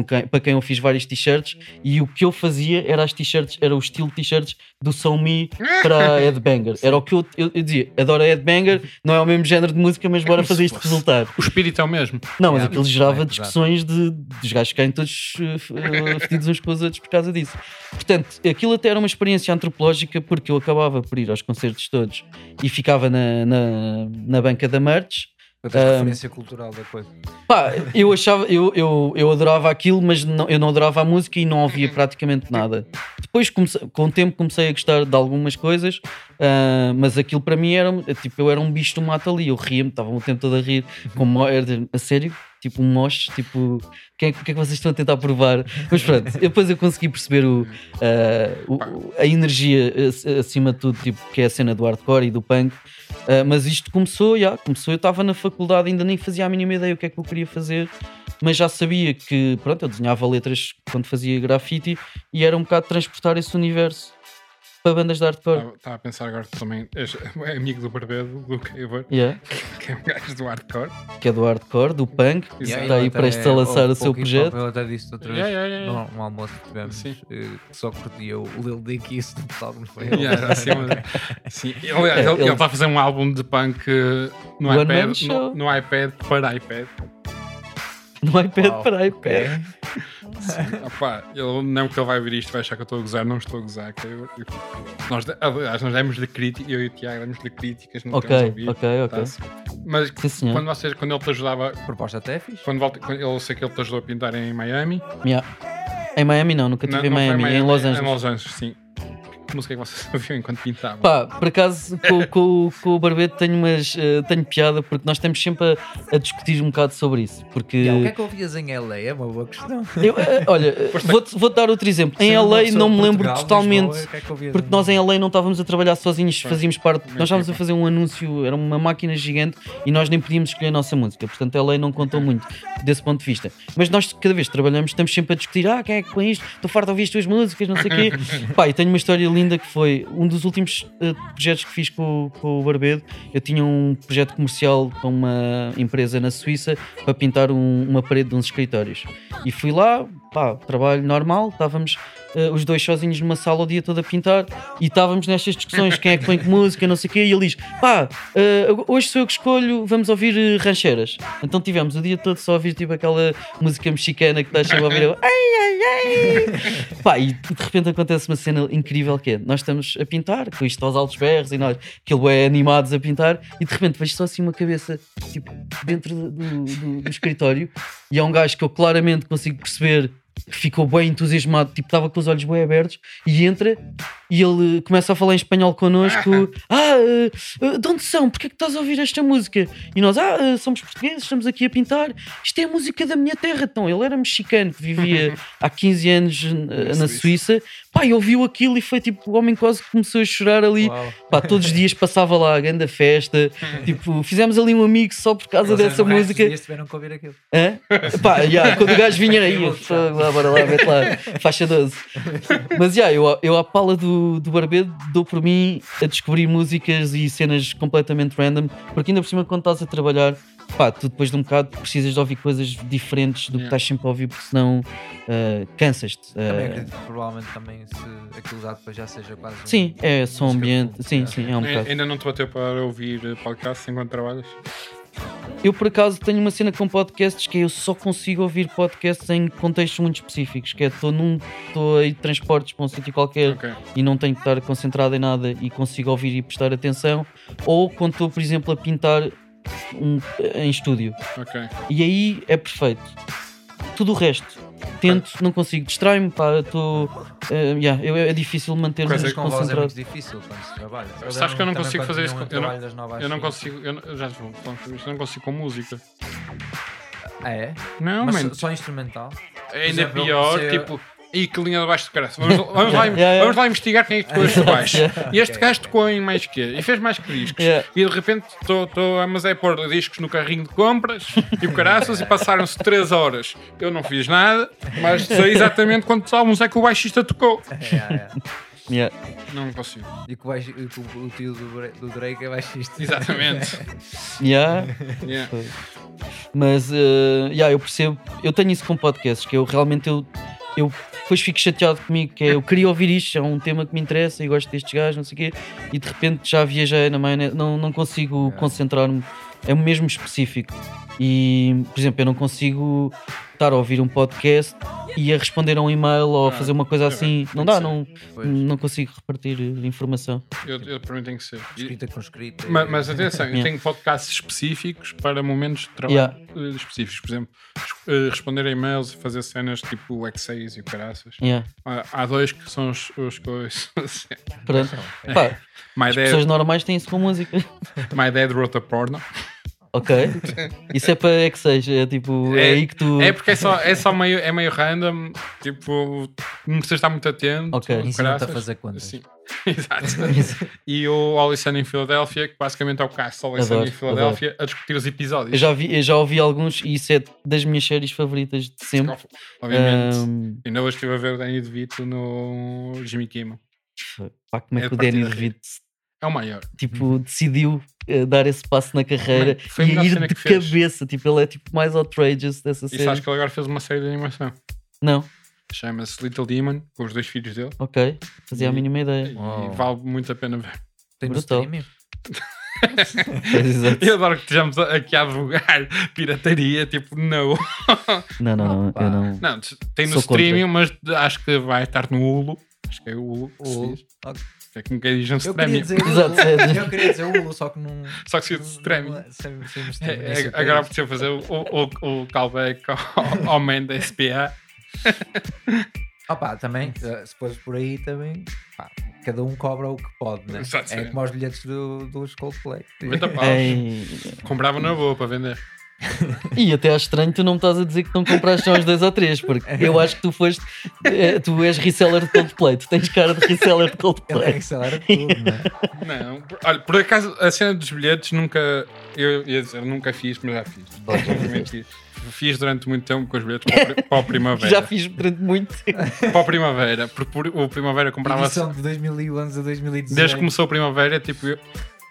S5: quem- para quem eu fiz vários t-shirts, e o que eu fazia era as t-shirts, era o estilo de t-shirts do So Me para a Headbanger. Era o que eu, eu, eu dizia, adoro a Headbanger, não é o mesmo género de música, mas bora
S3: como se
S5: fazer isto
S3: fosse.
S5: resultar.
S3: O espírito é o mesmo.
S5: Não, mas
S1: Yeah,
S5: aquilo gerava
S1: bem,
S5: discussões de, dos gajos ficarem todos eh, fedidos uns com os outros por causa disso. Portanto, aquilo até era uma experiência antropológica porque eu acabava por ir aos concertos todos e ficava na, na, na banca da merch.
S1: Outra
S5: Ahm,
S1: referência cultural da coisa.
S5: Pá, eu achava, eu, eu, eu adorava aquilo, mas não, eu não adorava a música e não ouvia praticamente nada. Depois, comecei- com o tempo, comecei a gostar de algumas coisas, ah, mas aquilo para mim era tipo, eu era um bicho do mato ali. Eu ria-me, estava o tempo todo a rir, como era a sério, tipo um moche, tipo, o que, é, que é que vocês estão a tentar provar? Mas pronto, depois eu consegui perceber o, ah, o- a energia ac- acima de tudo, tipo, que é a cena do hardcore e do punk. Uh, mas isto começou, já, começou. Eu estava na faculdade, ainda nem fazia a mínima ideia o que é que eu queria fazer, mas já sabia que, pronto, eu desenhava letras quando fazia grafite e era um bocado transportar esse universo para bandas de hardcore.
S3: Estava estava a pensar agora também és é amigo do Barbedo, do Caver,
S5: Yeah,
S3: que é um gajo do hardcore.
S5: que é do hardcore, do punk,
S3: Exato.
S5: está aí prestes a lançar
S1: houve
S5: o seu projeto.
S1: Eu até disse outra vez,
S3: Yeah, yeah, yeah,
S1: num um almoço que tivemos,
S3: Sim.
S1: eh, que só curtia o Lil Dick e isso do pessoal que nos foi.
S3: Yeah, assim, mas- sim. Aliás, ele,
S5: Ele-
S3: ele está a fazer um álbum de punk eh, no
S5: One
S3: iPad, no, no iPad para iPad.
S5: No iPad
S1: Uau,
S5: para iPad.
S1: ok.
S3: Opa, ele, não que ele vai ver isto, vai achar que eu estou a gozar, não estou a gozar. que eu- eu- nós, de- aliás, nós demos de crítica, eu e o Tiago demos de críticas, não
S5: Ok,
S3: temos ouvido.
S5: ok, ok.
S3: tá-se. Mas
S5: Sim, senhor.
S3: quando, vocês, quando ele te ajudava,
S1: proposta até é fixe.
S3: quando, volta, quando eu sei que ele te ajudou a pintar em Miami,
S5: Yeah. Em Miami não, nunca
S3: não,
S5: estive em
S3: não foi
S5: Miami, em Los Angeles.
S3: Em Los Angeles, sim. Que música é que vocês ouviam enquanto pintavam?
S5: Pá, por acaso com, com, com o Barbeto tenho, umas, eh, tenho piada porque nós estamos sempre a, a discutir um bocado sobre isso. Porque
S1: Yeah, o que é que ouvias em LA? É uma boa questão.
S5: eu, eh, olha, vou-te vou dar outro exemplo. Em
S1: Sendo uma
S5: LA
S1: pessoa
S5: não me lembro
S1: Portugal,
S5: totalmente.
S1: Lisboa, o que é que ouvias
S5: Porque
S1: em-
S5: nós em LA não estávamos a trabalhar sozinhos, fazíamos parte. Nós estávamos a fazer um anúncio, era uma máquina gigante e nós nem podíamos escolher a nossa música. Portanto, LA não contou muito desse ponto de vista. Mas nós, cada vez que trabalhamos, estamos sempre a discutir: ah, quem é que põe isto? Estou farto de ouvir as tuas músicas, não sei o quê. Pá, e tenho uma história linda que foi um dos últimos eh, projetos que fiz com, com o Barbedo. Eu tinha um projeto comercial com uma empresa na Suíça para pintar um- uma parede de uns escritórios. E fui lá, pá, trabalho normal, estávamos eh, os dois sozinhos numa sala o dia todo a pintar e estávamos nestas discussões: quem é que põe que música, não sei o quê. E ele diz: pá, eh, hoje sou eu que escolho, vamos ouvir eh, rancheiras. Então tivemos o dia todo só a ouvir tipo aquela música mexicana que estás sempre a ouvir. eu, Ai, ai, ai. Pá, e de repente acontece uma cena incrível que é: nós estamos a pintar, com isto aos altos berros e nós, aquilo é animados a pintar, e de repente vejo só assim uma cabeça tipo, dentro do, do- do escritório, e é um gajo que eu claramente consigo perceber ficou bem entusiasmado, tipo, estava com os olhos bem abertos, e entra e ele começa a falar em espanhol connosco. Ah, eh, eh, de onde são? Porquê é que estás a ouvir esta música? E nós, ah, eh, somos portugueses, estamos aqui a pintar. Isto é a música da minha terra. Então, ele era mexicano que vivia há 15 anos eh, na Suíça. Pá, e ouviu aquilo e foi tipo, o homem quase começou a chorar ali.
S1: Uau.
S5: Pá, todos os dias passava lá a grande festa. tipo, fizemos ali um amigo só por causa
S1: Vocês
S5: dessa música.
S1: dias tiveram que ouvir aquilo.
S5: Hã? Pá, yeah, quando o gajo vinha aí, eu, "Fogo, lá, bora lá, mete lá, faixa 12. Mas yeah, eu, eu à pala do, do Barbedo dou por mim a descobrir músicas e cenas completamente random, porque ainda por cima quando estás a trabalhar, pá, tu depois de um bocado precisas de ouvir coisas diferentes do que
S3: Yeah.
S5: estás sempre a ouvir, porque senão ah, cansas-te.
S1: Também
S5: Ah,
S1: acredito que provavelmente também se aquilo já depois já seja quase um-
S5: sim, é som
S1: música
S5: ambiente, sim, sim, é um bocado.
S3: Ainda não te bateu para ouvir podcasts enquanto trabalhas?
S5: Eu, por acaso, tenho uma cena com podcasts que eu só consigo ouvir podcasts em contextos muito específicos, que é estou num estou aí de transportes para um sítio qualquer
S3: Ok.
S5: e não tenho que estar concentrado em nada e consigo ouvir e prestar atenção, ou quando estou, por exemplo, a pintar um- em estúdio.
S3: Ok.
S5: E aí é perfeito. Tudo o resto, tento, não consigo, distrai-me, pá, estou. eh, yeah, eu- é difícil manter-me
S3: Coisa
S1: Mas com voz é
S5: concentrado.
S1: muito difícil quando se trabalha. Eu
S3: Sabes que eu não consigo fazer isso com- eu não- Eu não consigo, eu, não- já vou não consigo com música.
S1: Ah, é?
S3: Não,
S1: Mas
S3: man,
S1: só- só instrumental?
S3: ainda é
S1: exemplo,
S3: pior,
S1: você-
S3: tipo, E que linha de baixo de caraça. Vamos, vamos, lá,
S5: Yeah, yeah.
S3: vamos lá investigar quem é que tocou este baixo.
S5: Yeah.
S3: E este gajo tocou em mais quê? E fez mais que discos.
S5: Yeah.
S3: E de repente estou a mas é pôr discos no carrinho de compras e o caraças e passaram-se 3 horas. Eu não fiz nada, mas sei exatamente quantos álbuns é que o baixista tocou.
S5: Yeah.
S3: Não consigo.
S1: E que o, baixi- e que o- o tio do, do Drake é baixista.
S3: Exatamente.
S5: Yeah.
S3: Yeah.
S5: Mas eh, yeah, eu percebo, eu tenho isso com podcasts, que eu realmente eu, eu depois fico chateado comigo, que é, eu queria ouvir isto, é um tema que me interessa e gosto destes gajos, não sei o quê, e de repente já viajei na maionese, não, não consigo concentrar-me, é mesmo específico. E, por exemplo, eu não consigo estar a ouvir um podcast e a responder a um e-mail ou a
S3: Ah,
S5: fazer uma coisa
S3: é
S5: assim. Não dá, não, não consigo repartir eh, informação.
S3: Eu, eu, para mim tem que ser.
S1: Escrita com escrita.
S3: mas, mas atenção, eu tenho podcasts específicos para momentos de trabalho
S5: Yeah.
S3: eh, específicos. Por exemplo, eh, responder a e-mails e fazer cenas tipo o X6 e o caraças.
S5: Yeah.
S3: Há, dois que são os, os ouço.
S5: Pronto. Pá,
S3: My
S5: as pessoas
S3: Dad,
S5: normais têm isso com música.
S3: My Dad wrote a porno.
S5: Ok. Isso é para X6, é tipo, é,
S3: É-
S5: aí que tu.
S3: É porque é só, é só meio, é meio random. Tipo, não precisas estar muito atento.
S5: Ok.
S1: Ensina-te a fazer contas.
S3: Sim. Exato. e o Always Sunny em Filadélfia, que basicamente é o cast Always Sunny em
S5: Adoro,
S3: Filadélfia, a discutir os episódios.
S5: Eu já, vi, eu já ouvi alguns e isso é das minhas séries favoritas de sempre.
S3: Obviamente.
S5: Ahm,
S3: Ainda hoje estive a ver o Danny DeVito no Jimmy Kimmel.
S5: pá, como é,
S3: É
S5: que o Danny. DeVito
S3: É o maior.
S5: tipo, decidiu dar esse passo na carreira
S3: a
S5: e ir de cabeça. Tipo, ele é tipo mais outrageous dessa
S3: E
S5: série.
S3: sabes que ele agora fez uma série de animação.
S5: Não,
S3: Chama-se Little Demon, com os dois filhos dele.
S5: ok. Fazia a
S3: E-
S5: mínima
S3: E
S5: ideia.
S1: Uau.
S3: vale muito a pena ver.
S1: Tem no
S5: Brutal.
S1: streaming.
S5: Exato.
S3: Eu adoro que estejamos aqui a advogar pirataria, tipo, não.
S5: Não, não, não. Não.
S3: Não, tem no
S5: Sou contra.
S3: streaming, mas acho que vai estar no Hulu. Acho que é o Hulu. que se. É como quem diz um
S1: Eu queria
S3: streaming.
S1: dizer
S5: Exato, é.
S1: Eu queria dizer o só que não.
S3: Só que se
S1: não-
S3: É,
S1: nem
S3: é,
S1: sei
S3: agora
S1: que
S3: precisa fazer o, o, o callback ao, ao man da SPA.
S1: Pá, também, eh, se fores por aí também, pá, cada um cobra o que pode, né?
S3: Exato,
S1: É como os bilhetes do, dos Coldplay.
S3: 90 paus. Comprava na boa para vender.
S5: E até acho estranho tu não me estás a dizer que não compraste só uns dois ou três, porque eu acho que tu foste. eh, Tu és reseller de Coldplay, tu tens cara de reseller de
S1: Ele
S5: Coldplay.
S1: acelera tudo, né?
S3: Não, por- olha, por acaso a cena dos bilhetes nunca. Eu ia dizer, nunca fiz, mas já fiz. Obviamente fiz. Fiz durante muito tempo com os bilhetes para, o pri- para o Primavera.
S5: Já fiz durante muito tempo.
S3: Para o Primavera, porque por- o Primavera comprava.
S1: Edição de 2011 a 2018.
S3: Desde que começou o Primavera, tipo, eu,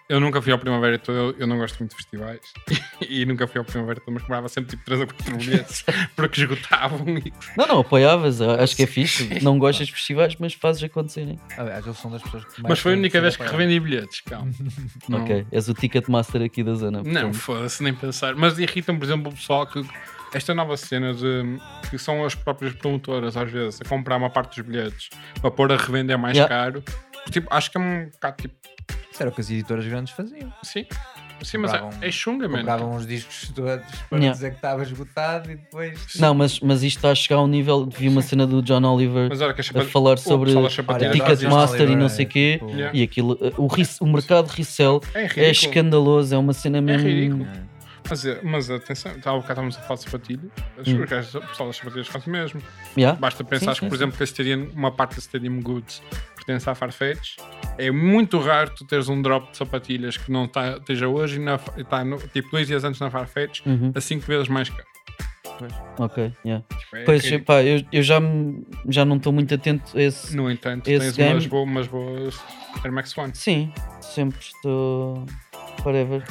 S3: eu nunca fui ao Primavera todo, eu, eu não gosto muito de festivais e nunca fui ao Primavera todo, mas comprava sempre tipo 3 ou 4 bilhetes porque esgotavam e
S5: Não, não, apoiavas, acho que é fixe. Não gostas de festivais, mas fazes acontecerem.
S1: Aliás, eles são das pessoas que mais
S3: Mas foi a única vez que revendi bilhetes, calma. Não-
S5: Ok, és o Ticketmaster aqui da zona.
S3: Não,
S5: portanto.
S3: foda-se, nem pensar. Mas irritam, por exemplo, o pessoal que. Esta nova cena de. que são as próprias promotoras, às vezes, a comprar uma parte dos bilhetes para pôr a revender mais
S5: Yeah.
S3: caro. Tipo, acho que é um bocado tipo.
S1: Isso era o que as editoras grandes faziam.
S3: Sim. Sim, mas é,
S1: Compravam-
S3: é chunga, mano.
S1: Compravam uns discos todos para
S5: Yeah.
S1: dizer que estava esgotado e depois.
S5: Não, mas, mas isto está a chegar a um nível. Vi uma cena do John Oliver
S3: Mas olha que a
S5: falar
S3: o
S5: sobre. Ticketmaster e não
S1: é
S5: sei o quê.
S1: tipo-
S3: Yeah.
S5: E aquilo, o, ris- o mercado resell
S3: É
S5: é escandaloso, é uma cena mesmo.
S3: ridículo. Mas, é- mas atenção, estava um bocado estávamos a falar de sapatilhas. As
S5: Hum.
S3: o pessoal das sapatilhas faz o mesmo.
S5: Yeah?
S3: Basta pensar
S5: Sim,
S3: que,
S5: sim,
S3: por
S5: sim.
S3: exemplo, que a Stadium, uma parte da Stadium Goods pertence à Farfetch. É muito raro tu teres um drop de sapatilhas que não tá, esteja hoje e está tipo dois dias antes na Farfetch
S5: Uhum,
S3: a 5 vezes mais caro.
S5: ok, yeah.
S3: Tipo, é
S5: Pois, pá, eu, eu já, já não estou muito atento a esse.
S3: No entanto,
S5: esse
S3: tens
S5: game-
S3: umas, bo- umas boas Air Max One.
S5: Sim, sempre estou. Forever.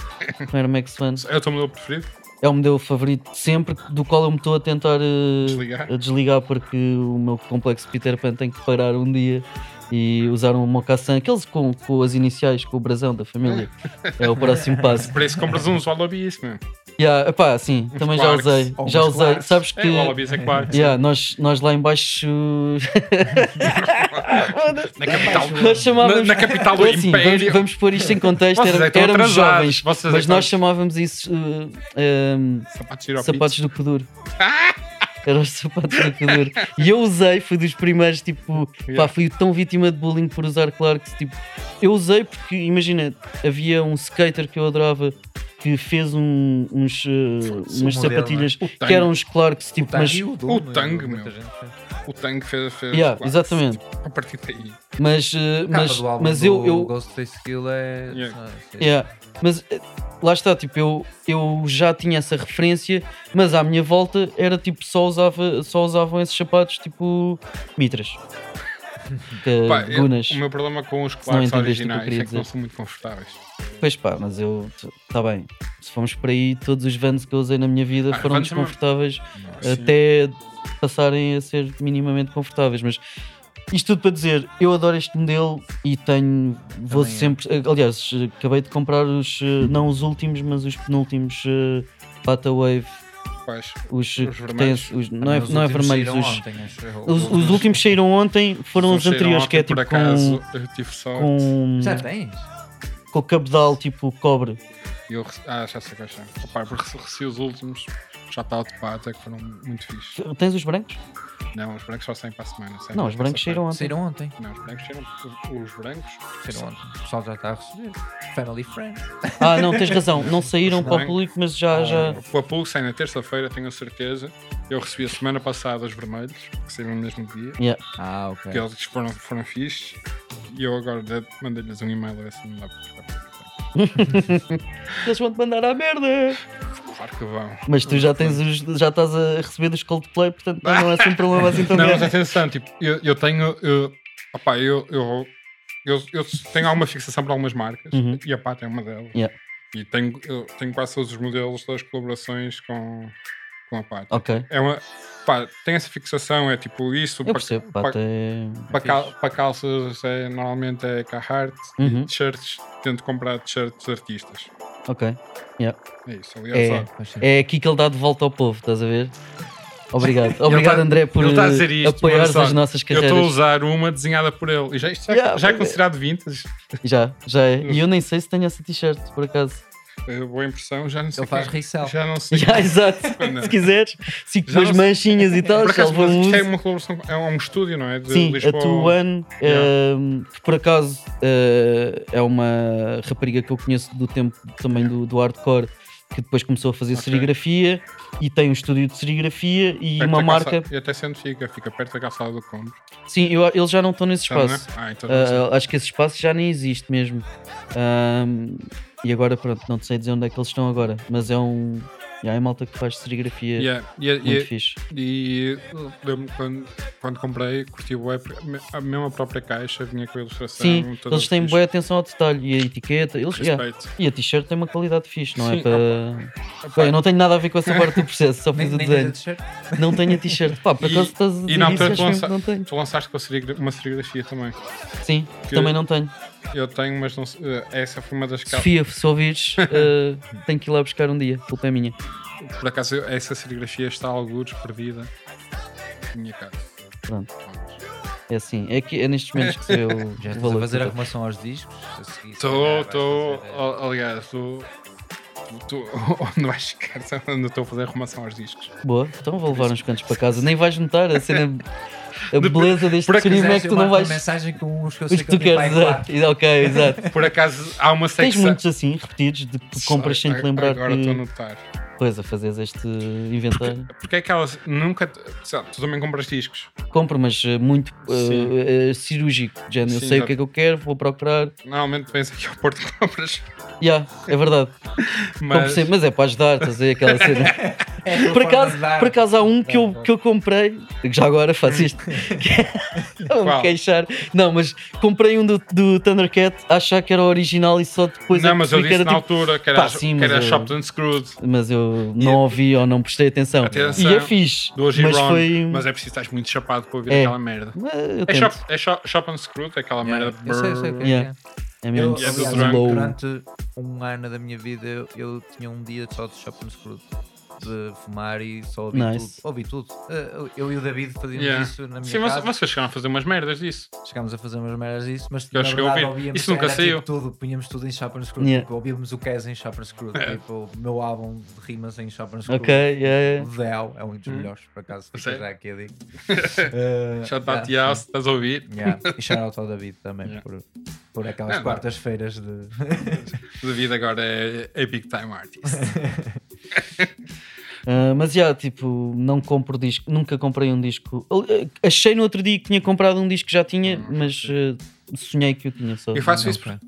S5: com Air Max One.
S3: É o teu modelo preferido?
S5: É o modelo favorito de sempre, do qual eu me estou a tentar eh,
S3: Desligar?
S5: a desligar porque o meu complexo Peter Pan tem que parar um dia e usar um mocassin, aqueles com, com as iniciais, com o brasão da família. É o próximo passo.
S3: Por isso compras uns Wallabies, meu.
S5: Yeah, epá, sim,
S3: Uns
S5: também já
S3: Clarks.
S5: usei. Já usei.
S1: Clarks.
S5: Sabes que.
S3: É, Wallabies é claro.
S5: Yeah, nós, nós lá em baixo
S3: Na capital,
S5: nós chamávamos
S3: na, na capital do
S5: É assim, vamos,
S3: Império.
S5: vamos pôr isto em contexto. Era-
S3: é
S5: éramos
S3: atrasados,
S5: jovens,
S3: vocês é
S5: mas
S3: que
S5: nós chamávamos isso uh, um,
S3: Sapatos de ir ao
S5: sapatos
S3: pizza.
S5: do Kuduro. Eram os sapatos do Kuduro. E eu usei, fui dos primeiros, tipo, pá,
S3: Yeah.
S5: fui tão vítima de bullying por usar Clarks. Tipo, eu usei porque, imagina, havia um skater que eu adorava que fez um- uns, uh, umas
S1: modelo,
S5: sapatilhas
S3: é? O
S5: que
S3: Tang.
S5: eram uns Clarks, tipo,
S1: Tang
S5: mas
S1: e o
S3: o Tang,
S1: muita
S3: meu.
S1: gente fez.
S3: o tanque fez. fez
S5: Yeah, exatamente.
S3: A partir daí.
S5: Mas,
S1: capa
S5: mas, mas eu, eu,
S1: Ghostface Kill é.
S3: Yeah.
S1: ah, sei.
S5: Yeah. Mas eh, lá está, tipo, eu, eu já tinha essa referência, mas à minha volta era tipo, só, usava, só usavam esses sapatos tipo mitras. Que,
S3: Pá, eu-
S5: gunas.
S3: o meu problema com os
S5: não que eu
S3: originais
S5: queria
S3: é que não são muito confortáveis.
S5: Pois pá, mas eu. Está bem. Se formos por aí, todos os vans que eu usei na minha vida
S3: Ah,
S5: foram desconfortáveis
S3: Sim.
S5: até passarem a ser minimamente confortáveis. Mas isto tudo para dizer, eu adoro este modelo e tenho. Vou
S1: Também
S5: sempre. Aliás, acabei de comprar os. eh, Não os últimos, mas os penúltimos eh, Bata Wave.
S3: Quais?
S5: Os, têm-
S3: vermelhos?
S5: os- não, é,
S1: Os
S5: não é vermelhos. Os,
S1: ontem, eu.
S5: os, os últimos saíram ontem foram os anteriores, que é tipo
S3: acaso,
S5: com, com,
S1: Já tens?
S5: com o cabedal tipo cobre.
S3: E eu ah, já sei quais são. Opa, porque rece- recebi os últimos, já está de pata, que foram muito fixe.
S5: Tens os brancos?
S3: Não, os brancos só saem para a semana. saem
S5: Não,
S3: para
S5: os brancos saíram ontem.
S1: Saíram ontem.
S3: Não, os brancos saíram. Os brancos.
S1: Saíram ontem. O pessoal já está a receber. Family Friend.
S5: Ah, não, tens razão. Não saíram para o público, mas já. já...
S3: O Apolo sai na terça-feira, tenho a certeza. Eu recebi a semana passada os vermelhos, que saíram no mesmo dia.
S5: Yeah.
S1: Ah, ok.
S3: Que eles foram, foram fixes. E eu agora de- mandei-lhes um e-mail a ver se não dá para.
S5: Eles vão te mandar à merda.
S3: Claro que vão.
S5: Mas tu já tens os, já estás a receber dos Coldplay, portanto não, não é assim um problema assim tão
S3: Não, mas
S5: grande.
S3: atenção, tipo, eu, eu tenho. Eu, opá, eu, eu, eu, eu tenho alguma fixação para algumas marcas
S5: Uhum.
S3: e a PAT é uma delas.
S5: Yeah.
S3: E tenho, eu tenho quase todos os modelos das colaborações com, com a.
S5: Ok,
S3: É uma. Pá, tem essa fixação, é tipo isso.
S5: eu
S3: para-
S5: percebo.
S3: para-
S5: até...
S3: Para, cal- para calças é, normalmente é Carhartt
S5: Uhum.
S3: e t-shirts tento comprar t-shirts de artistas.
S5: Ok.
S3: É isso, aliás,
S5: É, é aqui que ele dá de volta ao povo, estás a ver? Obrigado. Obrigado,
S3: tá-
S5: André, por
S3: tá isto,
S5: apoiar as nossas
S3: eu estou a
S5: carreiras.
S3: usar uma desenhada por ele. E já, isto já,
S5: Yeah,
S3: já é
S5: porque-
S3: considerado vintage.
S5: Já, já é. E eu nem sei se tenho essa t-shirt, por acaso.
S3: Boa impressão, já não sei.
S1: Ele faz
S3: quem-
S1: resell.
S3: Já não sei.
S5: Já, exato.
S3: Não.
S5: Se quiseres,
S3: Já
S5: com as manchinhas e tal.
S3: Por acaso, isto é uma colaboração, é um estúdio, não é? De
S5: Sim, a
S3: Lisboa.
S5: Tuan,
S3: Yeah.
S5: ehm, que por acaso eh, é uma rapariga que eu conheço do tempo também do, do hardcore, que depois começou a fazer
S3: Ok.
S5: serigrafia e tem um estúdio de serigrafia e
S3: Perto
S5: uma marca.
S3: calçada- E até sendo fica, fica perto da calçada do Combo.
S5: Sim, eu- eles já não estão nesse
S3: Já não é?
S5: espaço.
S3: Ah, então.
S5: Ah, acho que esse espaço já nem existe mesmo. Ahm, e agora, pronto, não sei dizer onde é que eles estão agora, mas é um. já é malta que faz serigrafia
S3: Yeah, e,
S5: muito
S3: e,
S5: fixe.
S3: e lembro-me quando, quando comprei, curti o web, a mesma própria caixa vinha com a ilustração.
S5: Sim,
S3: toda
S5: eles têm
S3: fixe.
S5: boa atenção ao detalhe e a etiqueta. Eles, yeah.
S3: Respeito.
S5: E a t-shirt tem uma qualidade fixe, não é?
S3: Sim,
S5: Para...
S3: Epá,
S5: Bem, eu não tenho nada a ver com essa parte do processo, só fiz o desenho.
S1: t-shirt?
S5: Não tenho a t-shirt. Pá, por
S3: E-
S5: acaso estás a
S3: e
S5: dizer
S3: na
S5: isso,
S3: altura
S5: acho
S3: tu, lança-
S5: que não tenho.
S3: tu lançaste com uma serigrafia também.
S5: Sim,
S3: que-
S5: também não tenho.
S3: Eu tenho, mas não sei- eh, essa foi uma das cal-
S5: Sofia, se ouvires, eh, tenho que ir lá buscar um dia. A culpa é minha.
S3: Por acaso eu- essa serigrafia está alguns perdida na minha casa.
S5: Pronto. É assim, é, que, é nestes momentos que se o
S1: Já
S5: o
S1: estás a fazer a
S5: eu-
S1: arrumação aos discos?
S3: Estou, estou.
S1: eh,
S3: Aliás, estou. estou- Onde vais chegar? Onde eu estou a fazer arrumação aos discos.
S5: Boa, então vou levar uns cantos para casa. Nem vais notar a cena, a
S3: De-
S5: beleza deste stream é que tu não
S1: marco uma
S5: vais.
S1: mensagem com os que eu sei
S5: que
S1: que
S5: tu queres dizer.
S1: quatro.
S5: Ok, exato.
S3: Por acaso há uma
S5: Tens
S3: secção.
S5: muitos assim, repetidos, de que compras sem te lembrar
S3: Agora estou a
S5: que.
S3: notar.
S5: Pois, a fazeres este inventário.
S3: Porque é que elas nunca. sei lá, Tu também compras discos.
S5: Compro, mas eh, muito
S3: Sim.
S5: eh, cirúrgico. de género, eu
S3: Sim,
S5: sei o
S3: exato.
S5: que é que eu quero, vou procurar.
S3: Normalmente vens aqui ao Porto e compras.
S5: Já, é verdade.
S3: Mas.
S5: sempre, mas é para ajudar, estás a ver aquela cena.
S1: É
S5: Por acaso, por acaso há um que eu, que eu comprei, que já agora faço isto, que é- vou-me queixar. Não, mas comprei um do, do Thundercat achar que era o original e só depois é
S3: não,
S5: que
S3: mas eu disse
S5: que
S3: na
S5: era tipo.
S3: altura que era,
S5: Pá, sim,
S3: que
S5: mas
S3: era
S5: eu-
S3: Chopped and Screwed.
S5: Mas eu
S3: E-
S5: não ouvi ou não prestei atenção.
S3: Atenção,
S5: e é fixe.
S3: Do Oji
S5: mas foi.
S3: Mas é preciso estar muito chapado para ouvir
S5: É.
S3: aquela merda. É shop, é shop, shop and Screwed, é aquela
S1: Yeah,
S3: merda.
S1: eu sei, eu sei é.
S5: Yeah. É mesmo
S1: Eu,
S3: é
S1: aliás, durante um ano da minha vida eu, eu tinha um dia só de shopping screw de fumar e só ouvi
S5: Nice.
S1: tudo. Ouvi tudo. Eh, Eu e o David fazíamos
S3: Yeah.
S1: isso na minha
S3: Sim, mas
S1: casa.
S3: vocês chegaram a fazer umas merdas disso.
S1: Chegámos a fazer umas merdas disso, mas
S3: Eu
S1: na
S3: a
S1: verdade
S3: ouvir.
S1: ouvíamos
S3: Isso nunca
S1: era,
S3: saiu.
S1: Tipo, tudo, punhamos tudo em Shopper Screw.
S5: Yeah.
S1: Tipo, ouvíamos o Kes em Shopper Screw.
S3: É.
S1: Tipo, o meu álbum de rimas em Shopper Screw.
S5: Ok, yeah, yeah.
S1: O Del é um dos
S3: Hum.
S1: melhores, por acaso. Fica já aqui a digo. Eh,
S3: Shout out
S1: yeah,
S3: yeah, se estás a ouvir.
S1: yeah. E shout out ao David também
S3: Yeah.
S1: por, por aquelas
S3: não.
S1: quartas-feiras de.
S3: David agora é, é Big Time Artist.
S5: Ah, mas já, tipo, não compro disco, nunca comprei um disco. Achei no outro dia que tinha comprado um disco que já tinha, mas ah, sonhei que eu tinha só.
S3: Eu faço isso por-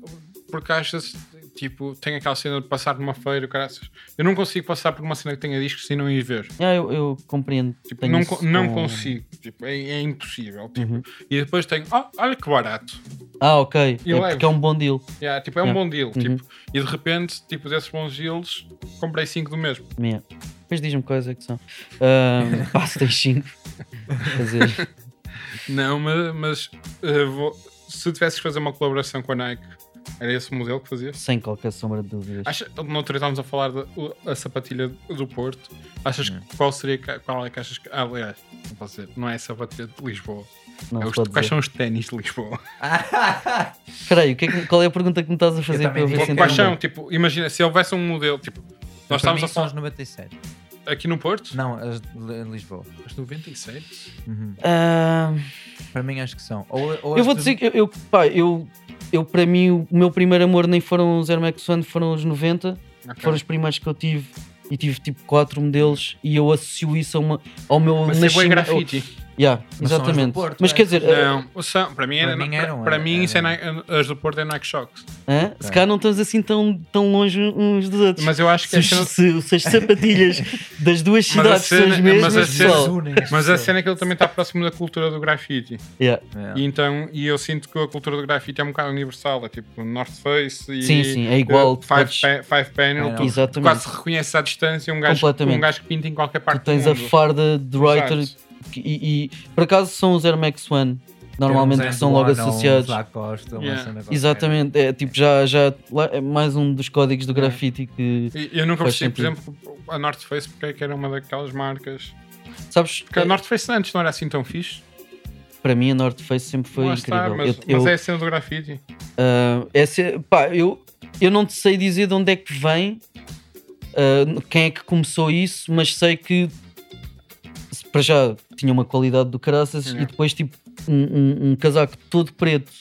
S3: porque vezes, tipo, tenho aquela cena de passar numa feira, caraças. Eu não consigo passar por uma cena que tenha discos sem não ir ver.
S5: Ah, eu, eu compreendo.
S3: Tipo, não, co- não consigo. Tipo, é, é impossível. Tipo.
S5: Uhum.
S3: E depois tenho, "Ah, olha que barato.
S5: Ah, ok.
S3: Eu
S5: é
S3: levo.
S5: porque é um bom deal.
S3: Yeah, tipo, é um
S5: Yeah.
S3: bom deal.
S5: Uhum.
S3: Tipo, e de repente, tipo, desses bons deals, comprei 5 do mesmo.
S5: Yeah. Depois diz-me quais é que são. Uh, se tens 5. Quer dizer,
S3: Não, mas, mas eh, vou- se tivesses que fazer uma colaboração com a Nike, era esse o modelo que fazias?
S5: sem qualquer sombra de dúvidas.
S3: Acha, no outro dia estávamos a falar da sapatilha do Porto. Achas que qual seria qual é que achas que. Ah, aliás, não posso dizer, não é a sapatilha de Lisboa.
S5: Não
S3: É os- quais são os ténis de Lisboa?
S5: Espera aí, o que é qual é a pergunta que me estás a fazer para eu ver se
S3: Quais são? Tipo, imagina, se houvesse um modelo, tipo, nós
S1: Para
S3: estávamos
S1: mim
S3: a
S1: são os
S3: falar
S1: 97.
S3: aqui no Porto,
S1: Não, as de Li- Lisboa.
S3: mas 97?
S1: Uhum.
S5: Ah,
S1: Para mim acho que são. Ou, ou
S5: eu
S1: as
S5: vou dizer que eu, eu, pá, eu, eu, para mim, o meu primeiro amor nem foram os Air Max One, foram os 90.
S3: Ok.
S5: Foram os primeiros que eu tive. E tive tipo 4 modelos e eu associo isso a uma, ao meu
S3: Mas é
S5: nascimento.
S3: grafite.
S5: Yeah,
S1: Mas são as do
S5: exatamente.
S1: Porto,
S5: Mas
S1: é?
S5: quer dizer,
S3: Não, o são, para mim, era,
S1: Para mim
S3: para,
S1: eram,
S3: para
S1: era-
S3: mim isso é
S1: era.
S3: Nike- as do Porto é Nike Shocks.
S5: hã? se calhar não estamos assim tão, tão longe uns dos outros.
S3: Mas eu acho que
S5: se,
S3: a cena,
S5: se- se as sapatilhas das duas
S3: Mas a
S5: cidades são as mesmas,
S3: mas a cena-
S1: as
S3: mas a cena é que ele também está próximo da cultura do grafite.
S5: Yeah.
S1: É.
S3: E então, e eu sinto que a cultura do grafite é um bocado universal, é tipo North Face e
S5: Sim, sim, é igual,
S3: uh,
S5: tu
S3: five, pa- five panel,
S1: É,
S3: tu
S5: Exatamente.
S3: quase reconheces à distância um gajo, um gajo que pinta em qualquer
S5: Tu
S3: parte
S5: tens
S3: do
S5: a
S3: mundo.
S5: farda de que- e, e por acaso são os Air Max One, normalmente
S1: Tem
S5: que são logo
S1: uns
S5: associados.
S1: Lacoste, uma
S3: Yeah.
S5: Exatamente, é tipo já, já é mais um dos códigos do
S3: Yeah.
S5: grafite que
S3: E eu nunca percebi, por exemplo, a North Face porque é que era uma daquelas marcas.
S5: sabes,
S3: Porque a North Face antes não era assim tão fixe.
S5: para mim a North Face sempre foi
S3: Lá
S5: incrível.
S3: está, mas,
S5: eu,
S3: mas
S5: eu-
S3: é a cena do grafite.
S5: Ah, essa, pá, eu, eu não te sei dizer de onde é que vem, ah, quem é que começou isso, mas sei que para já tinha uma qualidade do caraças
S3: Yeah.
S5: e depois tipo um, um- um casaco todo preto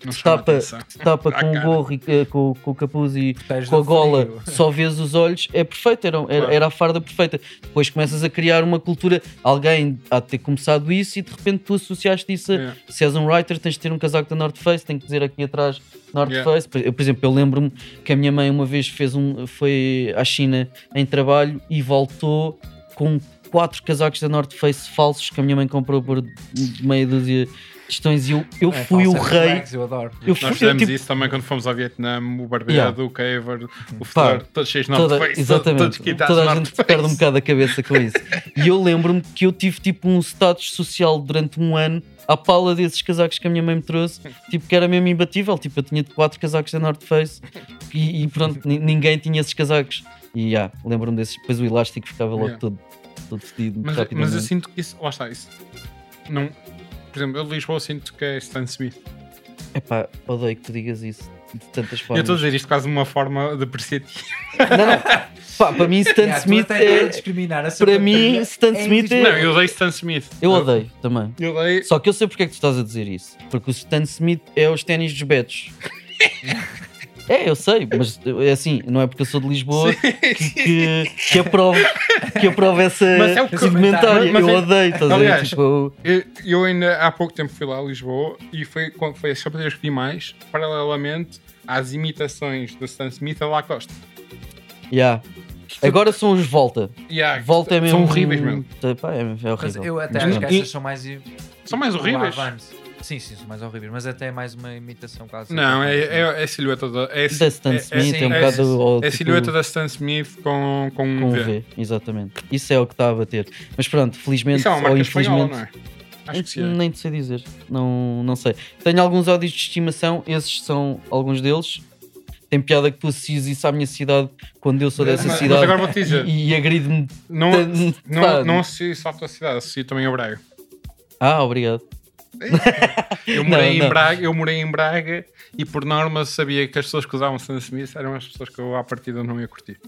S5: que
S3: chama
S5: tapa, que tapa com o gorro e eh, com, com o capuz e com a gola,
S1: frio.
S5: só vês os olhos, é perfeito, era, era, era a farda perfeita. Depois começas a criar uma cultura, alguém há de ter começado isso e de repente tu associaste isso a,
S3: Yeah.
S5: se és um writer, tens de ter um casaco da North Face, tem que dizer aqui atrás North
S3: Yeah.
S5: Face. Por- Eu, por exemplo, eu lembro-me que a minha mãe uma vez fez um, foi à China em trabalho e voltou com quatro casacos da North Face falsos que a minha mãe comprou por meia dúzia de questões e eu, eu
S1: É,
S5: fui o rei.
S1: flags, Eu adoro.
S5: Eu fui,
S3: Nós
S5: eu,
S3: fizemos
S5: tipo,
S3: isso também quando fomos ao Vietnã, o barbeiro,
S5: Yeah.
S3: o caver, o fedor, todos cheios de North
S5: toda,
S3: Face, todos
S5: exatamente,
S3: quitados
S5: toda a
S3: North
S5: gente
S3: Face.
S5: perde um bocado a cabeça com isso. E eu lembro-me que eu tive tipo um status social durante um ano à pala desses casacos que a minha mãe me trouxe, tipo que era mesmo imbatível. Tipo, eu tinha quatro casacos da North Face e, e pronto, ni- ninguém tinha esses casacos. E já, lembro-me desses. Depois o elástico ficava logo
S3: Yeah.
S5: todo, fedido.
S3: Mas, mas eu sinto que isso, lá está, isso não. Por exemplo, eu de Lisboa sinto que é Stan Smith.
S5: Epá, odeio que tu digas isso de tantas
S3: Eu
S5: formas.
S3: estou a dizer isto quase de uma forma depreciativa.
S5: Não, não. Pá, para mim, Stan
S1: Yeah,
S5: Smith
S1: a
S5: é.
S1: discriminar a
S5: Para mim, Stan
S1: é
S5: Smith é.
S3: Não, eu odeio Stan Smith.
S5: Eu odeio também.
S3: Eu odeio.
S5: Só que eu sei porque é que tu estás a dizer isso. Porque o Stan Smith é os ténis dos betos. É, eu sei, mas é assim, não é porque eu sou de Lisboa que, que, que aprovo, que aprovo essa,
S3: Mas é
S5: esse comentário.
S3: mas
S5: eu
S3: é-
S5: odeio, estás a Tipo,
S3: Eu, eu ainda há pouco tempo fui lá a Lisboa e foi quando foi as sapatilhas que vi mais, paralelamente às imitações do Stan Smith a Lacoste.
S5: yeah. Agora são os Volta.
S3: Yeah,
S5: Volta é mesmo.
S3: São horríveis mesmo.
S5: Pá, é, é
S1: Mas
S5: horrível.
S1: eu até
S5: Mas
S1: acho que essas são mais.
S3: São mais horríveis.
S1: Sim, sim, são mais horríveis, mas até é mais uma imitação quase.
S3: Não, é, é, é a silhueta da. É,
S5: Da Stan Smith é, um
S3: é-
S5: bocado. ao
S3: é a
S5: tipo-
S3: silhueta da Stan Smith com, com um V.
S5: V, exatamente. Isso é o que está a bater. Mas pronto, felizmente
S3: Isso é uma
S5: ou infelizmente.
S3: não é? Acho que sim.
S5: Nem te sei dizer, não, não sei. Tenho alguns áudios de estimação, esses são alguns deles. Tem piada que tu associes isso à minha cidade quando eu sou dessa
S3: Mas- mas
S5: cidade
S3: agora vou-te dizer.
S5: e, e agride-me.
S3: Não, não, não associo só a tua cidade, associo também a Braga.
S5: Ah, obrigado.
S3: Eu morei,
S5: não.
S3: Em Braga, eu morei em Braga e por norma sabia que as pessoas que usavam Stan Smith eram as pessoas que eu à partida não ia curtir.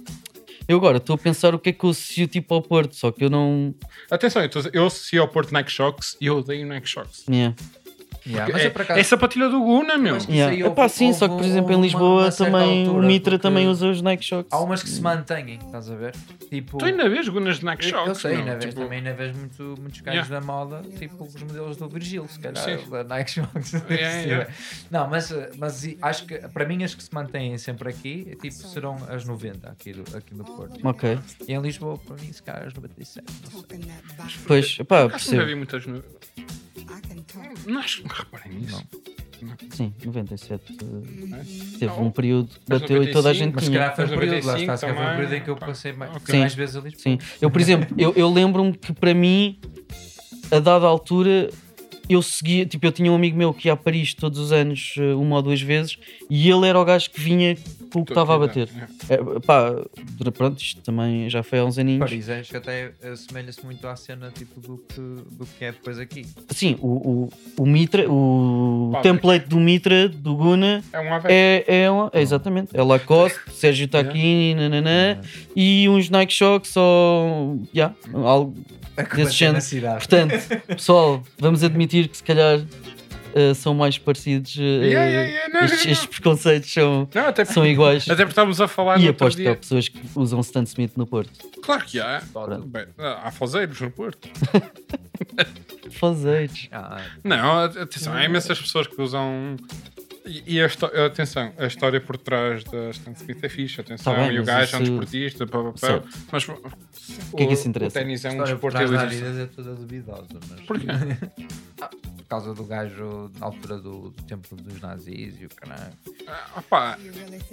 S5: Eu agora estou a pensar o que é que eu associo tipo ao Porto, só que eu não.
S3: Atenção, eu associo ao Porto Nike Shocks e eu odeio Nike Shocks.
S5: Yeah.
S1: Yeah, mas
S3: é,
S1: eu por acaso-
S3: é sapatilha do Guna, meu.
S5: Yeah. Epá,
S1: houve-
S5: sim, só que por exemplo em Lisboa também
S1: altura,
S5: o Mitra também usa os Nike Shocks.
S1: Há umas que se mantêm, estás a ver? Tipo,
S3: Tu ainda vês Gunas de Nike Shocks,
S1: eu sei, ainda vês,
S3: tipo,
S1: também ainda vês muito, muitos gajos
S3: Yeah.
S1: da moda, tipo os modelos do Virgil, se calhar,
S3: Sim.
S1: da Nike Shocks.
S3: Yeah, yeah.
S1: Não, mas, mas acho que para mim as que se mantêm sempre aqui tipo, serão as 90 aqui do, aqui do Porto.
S5: Ok.
S1: E em Lisboa, para mim, se calhar as 97. Não sei.
S5: Pois, pá,
S3: Por acaso nunca
S5: percebo.
S3: vi muitas. Não que reparem nisso.
S5: Sim, 97. eh,
S3: É?
S5: Teve
S3: Não.
S5: um período que
S3: Mas
S5: bateu e toda a
S3: 95,
S5: gente
S1: Mas se
S5: tinha.
S1: calhar foi
S3: Mas
S1: período, lá
S3: 95
S1: está, se calhar foi
S3: também,
S1: período em que eu passei mais, mais vezes a Lisboa.
S5: Sim, eu por exemplo, eu, eu lembro-me que para mim, a dada altura, eu seguia, tipo, eu tinha um amigo meu que ia a Paris todos os anos, eh, uma ou duas vezes, e ele era o gajo que vinha com o que estava a bater. É, pá, pronto, isto também já foi há uns aninhos.
S1: Paris, acho que até assemelha-se muito à cena tipo, do, que, do que é depois aqui.
S5: Sim, o, o, o Mitra, o
S3: Pá,
S5: template do Mitra, do Guna,
S3: É um
S5: é, é, uma- é exatamente, é Lacoste, Sérgio Tacchini, nananã, e uns Nike Shocks ou. Yeah, algo desse género. Portanto, pessoal, vamos admitir que se calhar eh, são mais parecidos. eh,
S3: Yeah, yeah, yeah, não,
S5: estes,
S3: não,
S5: estes preconceitos são,
S3: Não, até,
S5: são iguais.
S3: até porque estávamos a falar
S5: E aposto que há pessoas que usam Stan Smith no Porto.
S3: Claro que há. Bem, há fazeiros no Porto.
S5: Fazeiros.
S1: Ah,
S3: Não, atenção, há imensas pessoas que usam. E, e a atenção, a história por trás da Stan Smith é fixe, atenção,
S5: Tá bem,
S3: e o gajo é um desportista, pá, pá, pá. Mas o,
S5: que é que isso interessa?
S3: O ténis é
S1: a
S3: um
S1: história por
S3: desporto
S1: é toda duvidosa, mas
S3: Porquê?
S1: por causa do gajo na altura do, do tempo dos nazis e o caralho.
S3: Ah, pá,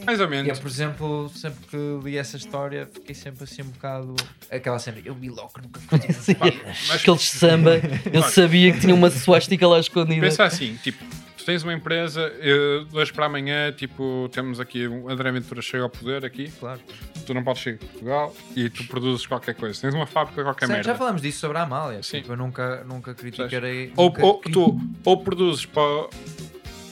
S3: mais ou
S1: E eu,
S3: menos.
S1: por exemplo, sempre que li essa história, fiquei sempre assim um bocado. Aquela cena, eu vi logo que nunca
S3: mas-
S5: Aqueles samba, eu sabia que tinha uma suástica lá escondida.
S3: Pensa assim, tipo, tens uma empresa, eh, de hoje para amanhã, tipo, temos aqui um André Ventura chega ao poder aqui,
S1: Claro.
S3: tu não podes chegar a Portugal e tu produzes qualquer coisa. Tens uma fábrica qualquer
S1: Certo,
S3: merda.
S1: já falamos disso sobre a Amália.
S3: Sim.
S1: Tipo, eu nunca, nunca criticarei.
S3: Ou,
S1: nunca
S3: ou
S1: cri-
S3: tu ou produzes para,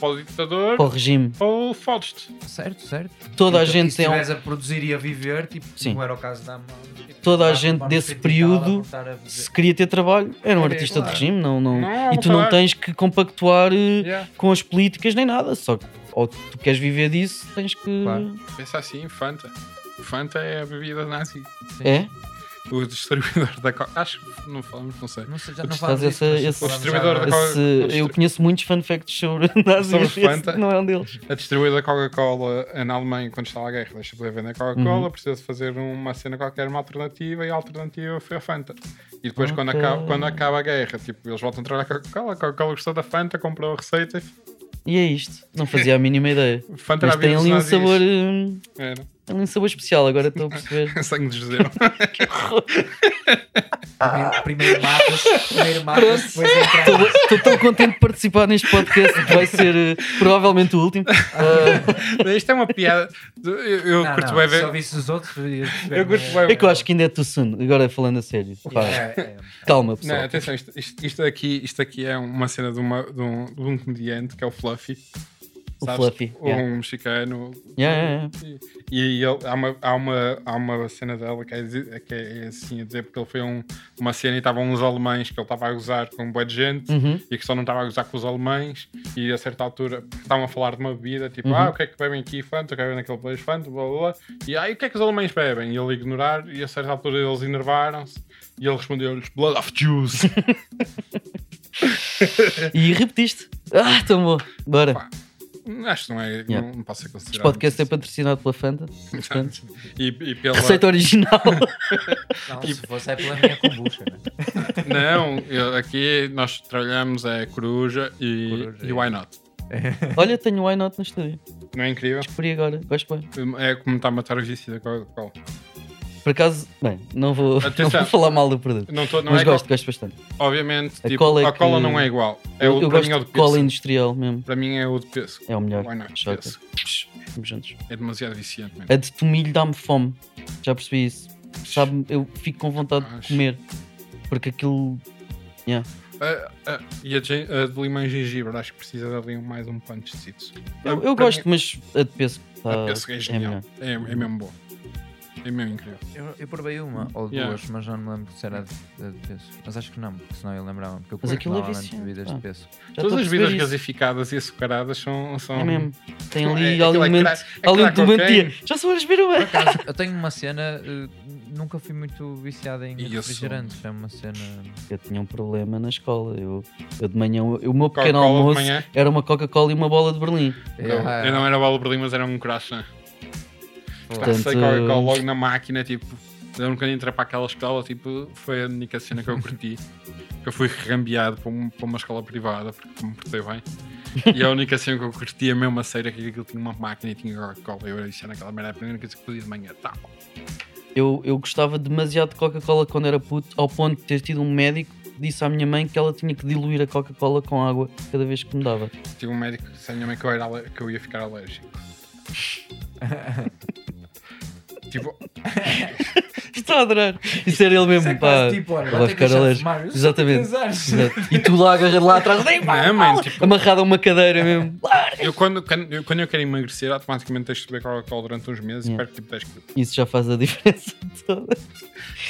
S3: para o ditador
S5: Para o regime.
S3: ou fodes-te.
S1: Certo, certo.
S5: Toda a
S1: Então,
S5: gente
S1: se
S5: tem um-
S1: estiveres a produzir e a viver, tipo,
S5: Sim.
S1: não era o caso da tipo,
S5: Toda a
S1: vamos-
S5: gente desse período,
S1: a.
S5: Se queria ter trabalho, era um
S3: É,
S5: artista
S1: claro.
S5: de regime, não, não,
S3: Não,
S5: e tu não tens que compactuar eh,
S3: Yeah.
S5: com as políticas nem nada. Só que ou tu queres viver disso, tens que.
S1: Claro.
S3: Pensa assim, Fanta. Fanta é a bebida nazi.
S5: É?
S3: O distribuidor da Coca. Acho que não falamos, não sei.
S1: Não sei, já não falamos
S5: esse-
S1: falamos
S3: O distribuidor
S1: já-
S3: da Coca-
S5: Esse-
S3: Esse-
S5: eu conheço muitos fun facts sobre nazis.
S3: Sobre
S5: esse
S3: Fanta.
S5: não é um deles.
S3: A distribuidora da Coca-Cola na Alemanha, quando está a guerra, deixa de poder vender Coca-Cola,
S5: Uhum.
S3: precisa de fazer uma cena qualquer, uma alternativa, e a alternativa foi a Fanta. E depois, quando,
S5: Ok.
S3: acaba, quando acaba a guerra, tipo, eles voltam a trabalhar com a Coca-Cola, a Coca-Cola gostou da Fanta, comprou a receita
S5: E é isto. Não fazia a mínima ideia. Mas tem ali um sabor.
S3: Era.
S5: tem ali um sabor especial, agora estou a perceber.
S3: Sangue de judeu.
S1: Primeiro, primeiro matas, primeiro matas, depois.
S5: Estou tão contente de participar neste podcast que vai ser eh, provavelmente o último. Ah,
S3: Isto é uma piada. Eu, eu
S1: Não,
S3: curto
S1: não,
S3: bem
S1: se os outros,
S3: Eu curto bué-
S5: é que eu acho que ainda é too soon. Agora falando a sério.
S1: É, é.
S5: calma, pessoal.
S3: Não, atenção, isto, isto, isto aqui, isto aqui é uma cena de, uma, de, um, de um comediante que é o Fluffy.
S5: O
S3: Sabes?
S5: Fluffy,
S3: Um
S5: yeah.
S3: mexicano.
S5: Yeah, yeah,
S3: E, e ele, há, uma, há, uma, há uma cena dela que é, que é assim a dizer, porque ele foi um, uma cena e estavam uns alemães que ele estava a gozar com um boa de gente
S5: Uhum.
S3: e que só não estava a gozar com os alemães. E a certa altura estavam a falar de uma bebida, tipo,
S5: Uhum.
S3: ah, o que é que bebem aqui? Fanta, o que é que bebem naquele país? Fanta, blá blá blá. E aí, o que é que os alemães bebem? E ele ignorar, e a certa altura eles enervaram-se. E ele respondeu-lhes, Blood of Jews.
S5: E repetiste. Ah, tão bom. Bora.
S3: Pá, Acho que não é,
S5: Yeah.
S3: não, não pode ser
S5: Este
S3: considerado.
S5: podcast é patrocinado pela Fanta. portanto.
S3: e, e pela.
S5: Receita original.
S1: Não, se fosse é pela minha kombucha, né?
S3: Não, eu- aqui nós trabalhamos é coruja e,
S1: Coruja,
S3: e
S1: é.
S3: why not.
S5: Olha, tenho o Why Not no estúdio.
S3: Não é incrível?
S5: Descobri agora. Gosto bem.
S3: É como está a matar o vício da Coca-Cola.
S5: Por acaso, bem, não vou, não vou falar mal do produto.
S3: Não tô, não
S5: mas
S3: é
S5: gosto,
S3: igual.
S5: gosto bastante.
S3: Obviamente,
S5: A
S3: tipo,
S5: cola é
S3: a cola
S5: que-
S3: não é igual. É
S5: eu
S3: o,
S5: eu gosto
S3: mim é o de
S5: de cola
S3: peso.
S5: industrial mesmo.
S3: Para mim é o de peso.
S5: É o melhor.
S3: Why not? Peso. É demasiado viciante mesmo.
S5: A de tomilho dá-me fome. Já percebi isso. Sabe, eu fico com vontade de
S3: Acho.
S5: comer. Porque aquilo.
S3: Ah, ah, e a, de- a de limão e gengibre, acho que precisa de ali mais um punchzito.
S5: Eu,
S3: Para
S5: eu gosto,
S3: mim,
S5: mas a de peso.
S3: A
S5: tá-
S3: peso é
S5: é
S3: genial. É, é mesmo bom. É mesmo incrível.
S1: Eu, eu provei uma ou
S3: Yeah.
S1: duas, mas já não me lembro se era de, de, peso. Mas acho que não, porque senão eu lembrava. Porque eu
S5: Mas
S1: curto
S5: aquilo é
S1: normalmente
S5: viciante,
S1: bebidas
S5: pá.
S1: de peso.
S5: Já estou a
S3: Todas as
S5: perceber
S3: bebidas
S5: isso.
S3: gasificadas e açucaradas são. são
S5: É mesmo. Tem
S3: É,
S5: ali
S3: aquilo é
S5: alimento,
S3: crack- é
S5: alimento
S3: crack
S5: do
S3: cocaine.
S5: Já sou horas beber uma.
S1: Acaso, eu tenho uma cena, eh, nunca fui muito viciado em
S3: E eu sou.
S1: refrigerantes. É uma cena.
S5: Eu tinha um problema na escola. Eu, eu de manhã, o meu pequeno
S3: Coca-Cola de
S5: almoço
S3: manhã.
S5: era uma Coca-Cola e uma bola de Berlim.
S3: Eu,
S1: Ah,
S3: eu não era bola de Berlim, mas era um croissant.
S1: Pô,
S5: Portanto,
S3: Passei Coca-Cola logo na máquina, tipo. Eu nunca entrei para aquela escola, tipo, foi a única cena que eu curti. que eu fui regambeado para, um- para uma escola privada, porque me portei bem. E a única cena que eu curtia mesmo a sério é que aquilo tinha uma máquina e tinha Coca-Cola. Eu era isso naquela merda, a primeira coisa que podia de manhã. Tá.
S5: Eu, eu gostava demasiado de Coca-Cola quando era puto, ao ponto de ter tido um médico que disse à minha mãe que ela tinha que diluir a Coca-Cola com água cada vez que me dava.
S3: Tive um médico que disse à minha mãe que eu, era que eu ia ficar alérgico. tipo,
S5: Estou a adorar. Isso era ele mesmo, pá.
S1: tipo, olha,
S5: vai ficar
S1: só
S5: Exatamente. Exato. E tu lá agarrado lá atrás, "Ei, pá,
S3: Não, mano, tipo-
S5: amarrado a uma cadeira mesmo.
S3: eu quando, quando, eu, quando eu quero emagrecer, automaticamente deixo de beber Coca-Cola durante uns meses e perco tipo 10 quilos.
S5: Isso já faz a diferença toda.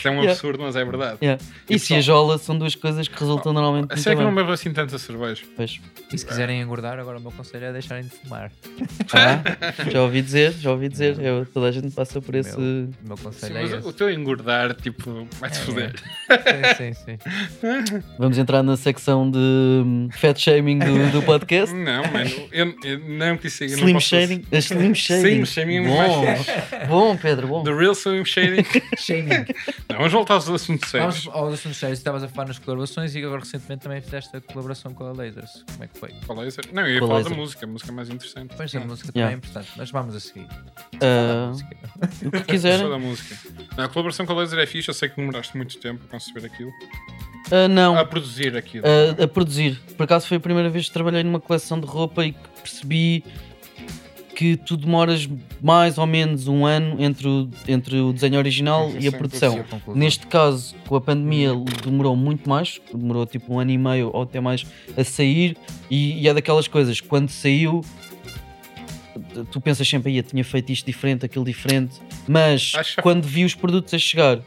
S3: Isto é um
S5: Yeah.
S3: absurdo, mas é verdade.
S5: Yeah.
S3: E
S5: Isso e a jola são duas coisas que resultam normalmente
S3: A
S5: muito
S3: sério que eu não bebo assim tanta cerveja.
S5: Pois.
S1: E se quiserem engordar, agora o meu conselho é deixarem de fumar.
S5: Ah, já ouvi dizer, já ouvi dizer. Eu, toda a gente passa por esse.
S1: O meu
S3: Sim,
S1: conselho é
S3: mas
S1: esse.
S3: o teu engordar, tipo, vai-te
S1: É,
S3: foder.
S1: Sim, sim, sim.
S5: Vamos entrar na secção de hum, fat shaming do, do podcast.
S3: Não, mano, eu, eu não eu não
S5: Slim shaming. A Slim shaming.
S3: Slim shaming é
S5: bom. bom, Pedro, bom.
S3: The real slim shading.
S1: Shaming.
S3: Não, vamos voltar aos assuntos
S1: Vamos
S3: sérios.
S1: ao assunto sério. Estavas a falar nas colaborações e agora recentemente também fizeste a colaboração com a Lasers. Como é que foi?
S3: Qual é esse? Não, eu ia
S5: Com
S3: falar
S5: laser.
S3: da música, a música é mais interessante.
S1: Pois a música
S5: Yeah.
S1: também é importante, mas vamos a seguir. Música.
S5: o que quiserem.
S3: da música. Não, a colaboração com a Laser é fixe, eu sei que demoraste muito tempo a conceber aquilo.
S5: Ah, não.
S3: A produzir aquilo.
S5: a, a produzir. Por acaso foi a primeira vez que trabalhei numa coleção de roupa e que percebi que tu demoras mais ou menos um ano entre o, entre o desenho original e a produção. Neste caso, com a pandemia, demorou muito mais, demorou tipo um ano e meio ou até mais a sair, e, e é daquelas coisas, quando saiu, tu pensas sempre, aí, tinha feito isto diferente, aquilo diferente, mas
S3: Acho-
S5: quando vi os produtos a chegar,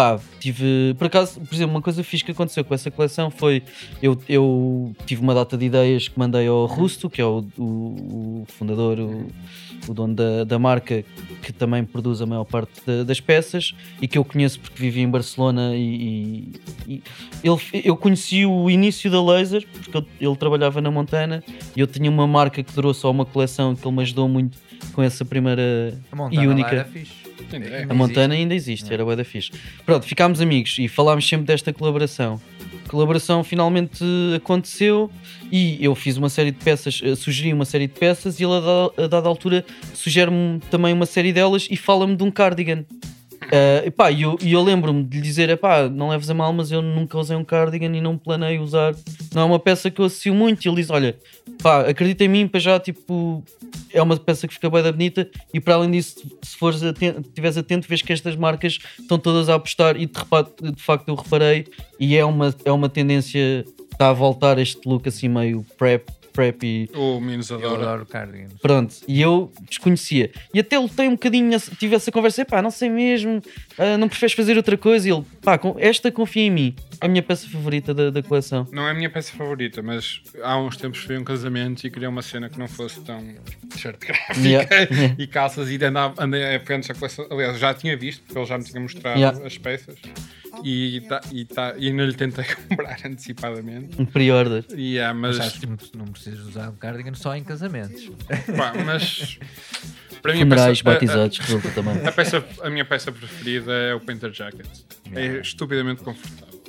S5: pá, tive. Por acaso, por exemplo, uma coisa fixe que aconteceu com essa coleção foi eu, eu tive uma data de ideias que mandei ao Rusto, que é o, o- o fundador, o, o dono da, da marca, que também produz a maior parte da- das peças e que eu conheço porque vivi em Barcelona e, e- e ele, eu conheci o início da Laser porque eu- ele trabalhava na Montana e eu tinha uma marca que durou só uma coleção que ele me ajudou muito com essa primeira e
S1: lá
S5: única.
S1: era fixe.
S3: Ainda é.
S5: a Montana ainda existe, era bué da fixe. Pronto, ficámos amigos e falámos sempre desta colaboração. A colaboração finalmente aconteceu e eu fiz uma série de peças, eh, sugeri uma série de peças e ele a dada altura sugere-me também uma série delas e fala-me de um cardigan. Eh, e pá, e eu, eu lembro-me de lhe dizer: epá, não leves a mal, mas eu nunca usei um cardigan e não planeio usar. Não é uma peça que eu associo muito. E ele diz: olha, pá, acredita em mim, para já, tipo, é uma peça que fica bem da bonita. E para além disso, se fores atento, estiveres atento, vês que estas marcas estão todas a apostar. E de, repa- de facto, eu reparei, e é uma, é uma tendência, está a voltar este look assim meio prep, prep e
S3: O Minos
S1: Eu
S3: adora.
S1: adoro cardigans.
S5: Pronto, e eu desconhecia. E até lutei um bocadinho, tive essa conversa, pá, não sei mesmo, ah, não preferes fazer outra coisa? E ele, pá, esta confia em mim, a minha peça favorita da, da coleção.
S3: Não é a minha peça favorita, mas há uns tempos fui a um casamento e queria uma cena que não fosse tão t-shirt gráfica
S5: Yeah.
S3: e calças e andava, andei a pegar a coleção. Aliás, já tinha visto, porque ele já me tinha mostrado
S5: Yeah.
S3: as peças e, tá, e, tá, e não lhe tentei comprar antecipadamente.
S5: Um pre-order.
S3: E, yeah,
S1: Mas
S3: mas,
S1: acho que não, não precisas usar um cardigan só em casamentos.
S3: pá, mas para mim a
S5: Funerais,
S3: peça, a-
S5: batizados, resulta também.
S3: A, a peça, a minha peça preferida é o Painter Jacket. É estupidamente confortável.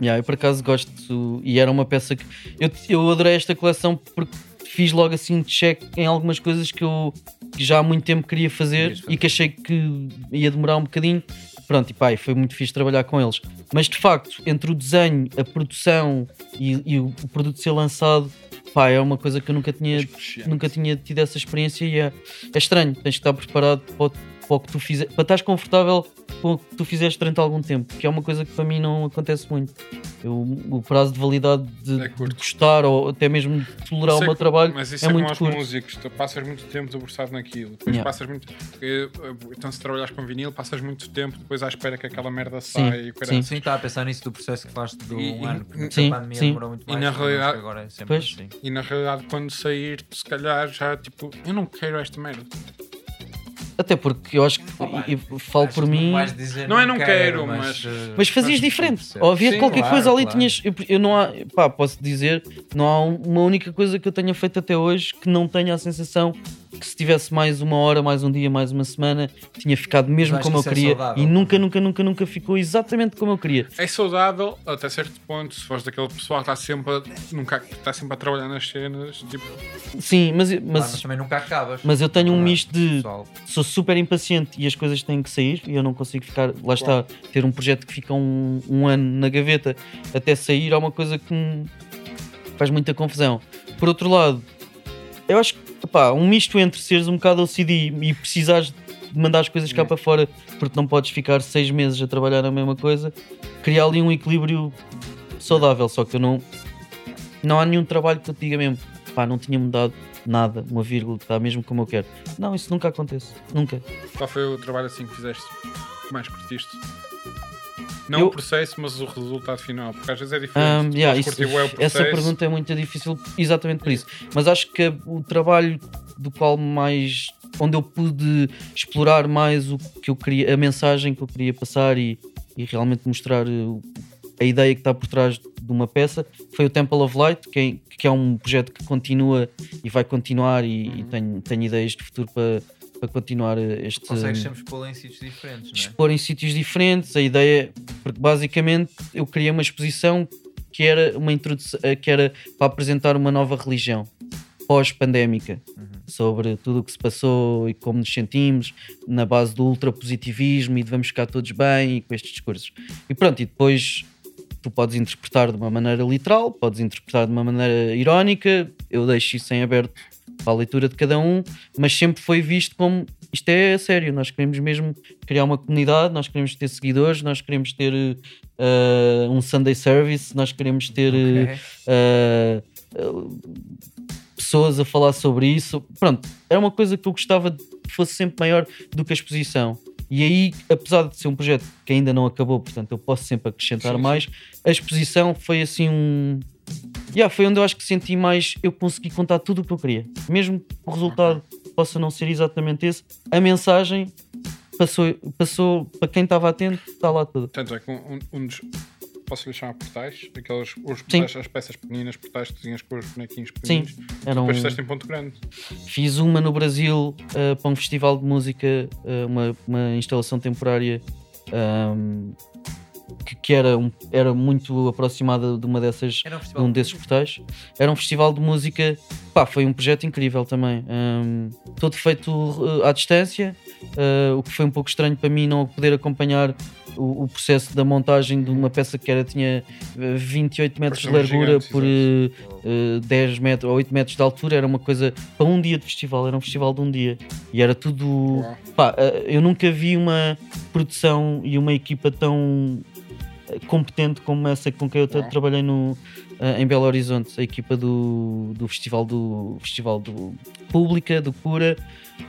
S5: Yeah, eu por acaso gosto, e era uma peça que eu, eu adorei esta coleção porque fiz logo assim um check em algumas coisas que eu que já há muito tempo queria fazer, e que achei que ia demorar um bocadinho. Pronto, e pá, foi muito fixe trabalhar com eles. Mas de facto, entre o desenho, a produção e, e o, produto ser lançado, pá, é uma coisa que eu nunca tinha, nunca tinha tido essa experiência e é, é estranho. Tens que estar preparado para, o- para o que tu fizer, para estás confortável com o que tu fizeste durante algum tempo, que é uma coisa que para mim não acontece muito. Eu, o prazo de validade de,
S3: É
S5: de gostar ou até mesmo de tolerar o
S3: é
S5: meu trabalho
S3: Mas isso
S5: é
S3: é,
S5: muito curto.
S3: músicos, tu passas muito tempo debruçado naquilo, depois
S5: Yeah.
S3: passas muito. eh, Então, se trabalhas com vinil, passas muito tempo depois à espera que aquela merda
S5: Sim,
S3: saia e caralho.
S1: Sim, está a pensar nisso do processo que falaste do
S3: E-
S1: um
S3: e-
S1: ano. porque
S5: sim,
S1: a pandemia
S5: sim.
S1: demorou muito
S3: E
S1: mais.
S3: na
S1: acho que
S3: realidade-
S1: agora é sempre
S5: Pois.
S1: assim.
S3: E na realidade, quando sair, se calhar já tipo, eu não quero esta merda.
S5: Até porque eu acho que
S1: Opa,
S5: e- e falo por
S1: que
S5: mim.
S1: dizer,
S3: Não é não quero,
S1: mas.
S3: mas-
S1: eh,
S5: Mas fazias
S1: mas
S5: diferente. Ou havia
S3: Sim,
S5: qualquer
S1: claro,
S5: coisa ali,
S1: claro.
S5: tinhas. Eu, eu não há, pá, posso dizer, não há um- uma única coisa que eu tenha feito até hoje que não tenha a sensação que se tivesse mais uma hora, mais um dia, mais uma semana, tinha ficado mesmo como eu
S1: é
S5: queria.
S1: saudável
S5: e nunca, nunca, nunca, nunca ficou exatamente como eu queria.
S3: É saudável até certo ponto, se fores daquele pessoal que está sempre a, nunca, está sempre a trabalhar nas cenas, tipo,
S5: Sim, mas,
S1: Claro,
S5: mas,
S1: mas também nunca acabas.
S5: mas eu tenho um
S1: Claro,
S5: misto de.
S1: pessoal.
S5: sou super impaciente e as coisas têm que sair e eu não consigo ficar, lá está, ter um projeto que fica um, um ano na gaveta até sair é uma coisa que me faz muita confusão. Por outro lado, eu acho que pá, um misto entre seres um bocado OCD e precisares de mandar as coisas cá para fora porque não podes ficar seis meses a trabalhar na mesma coisa, criar ali um equilíbrio saudável, só que eu não não há nenhum trabalho que eu te diga mesmo, pá, não tinha mudado nada, uma vírgula, está mesmo como eu quero. Não, isso nunca acontece, nunca.
S3: qual foi o trabalho assim que fizeste que mais curtiste? Não
S5: Eu-
S3: o processo, mas o resultado final, porque às vezes é diferente.
S5: Um, yeah, isso-
S3: o
S5: essa pergunta é muito difícil exatamente por isso. Mas acho que o trabalho do qual mais onde eu pude explorar mais o que eu queria, a mensagem que eu queria passar e, e realmente mostrar uh, a ideia que está por trás de uma peça foi o Temple of Light, que é, que é um projeto que continua e vai continuar e,
S3: Uhum.
S5: e tenho, tenho ideias de futuro para, para continuar este
S1: Consegues sempre expô-la em sítios diferentes, não é?
S5: expor em sítios diferentes. A ideia, porque basicamente eu criei uma exposição que era uma introdução, que era para apresentar uma nova religião pós-pandémica sobre tudo o que se passou e como nos sentimos na base do ultrapositivismo e devemos ficar todos bem e com estes discursos. E pronto, e depois tu podes interpretar de uma maneira literal, podes interpretar de uma maneira irónica, eu deixo isso em aberto para a leitura de cada um, mas sempre foi visto como isto é sério, nós queremos mesmo criar uma comunidade, nós queremos ter seguidores, nós queremos ter eh, um Sunday service, nós queremos ter
S1: Ok.
S5: eh, eh, pessoas a falar sobre isso. Pronto, era uma coisa que eu gostava de que fosse sempre maior do que a exposição. E aí, apesar de ser um projeto que ainda não acabou, portanto eu posso sempre acrescentar
S3: Sim, sim.
S5: mais, a exposição foi assim um. Yeah, foi onde eu acho que senti mais. Eu consegui contar tudo o que eu queria. Mesmo que o resultado possa não ser exatamente esse, a mensagem passou, passou para quem estava atento, está lá tudo.
S3: Tanto é que um, um dos. Posso lhe chamar portais? Aqueles, os portais, as peças pequeninas, portais que tinhas com os bonequinhos
S5: Sim,
S3: pequeninos.
S5: era um,
S3: Depois fizeste em Ponto Grande.
S5: Fiz uma no Brasil uh, para um festival de música, uh, uma, uma instalação temporária um, que, que era, um- era muito aproximada de uma dessas
S1: um
S5: de
S1: festival
S5: um desses portais. Era um festival de música, pá, foi um projeto incrível também. Um, todo feito uh, à distância, uh, o que foi um pouco estranho para mim não poder acompanhar o, o processo da montagem de uma peça que era, tinha uh, 28 metros de
S3: um
S5: largura
S3: gigante,
S5: por uh, uh, 10 metros ou 8 metros de altura. Era uma coisa para um dia de festival, era um festival de um dia e era tudo.
S3: Uau.
S5: Pá, uh, eu nunca vi uma produção e uma equipa tão competente como essa com quem eu
S3: Uau.
S5: trabalhei no, uh, em Belo Horizonte, a equipa do, do festival do festival do Pública, do Cura.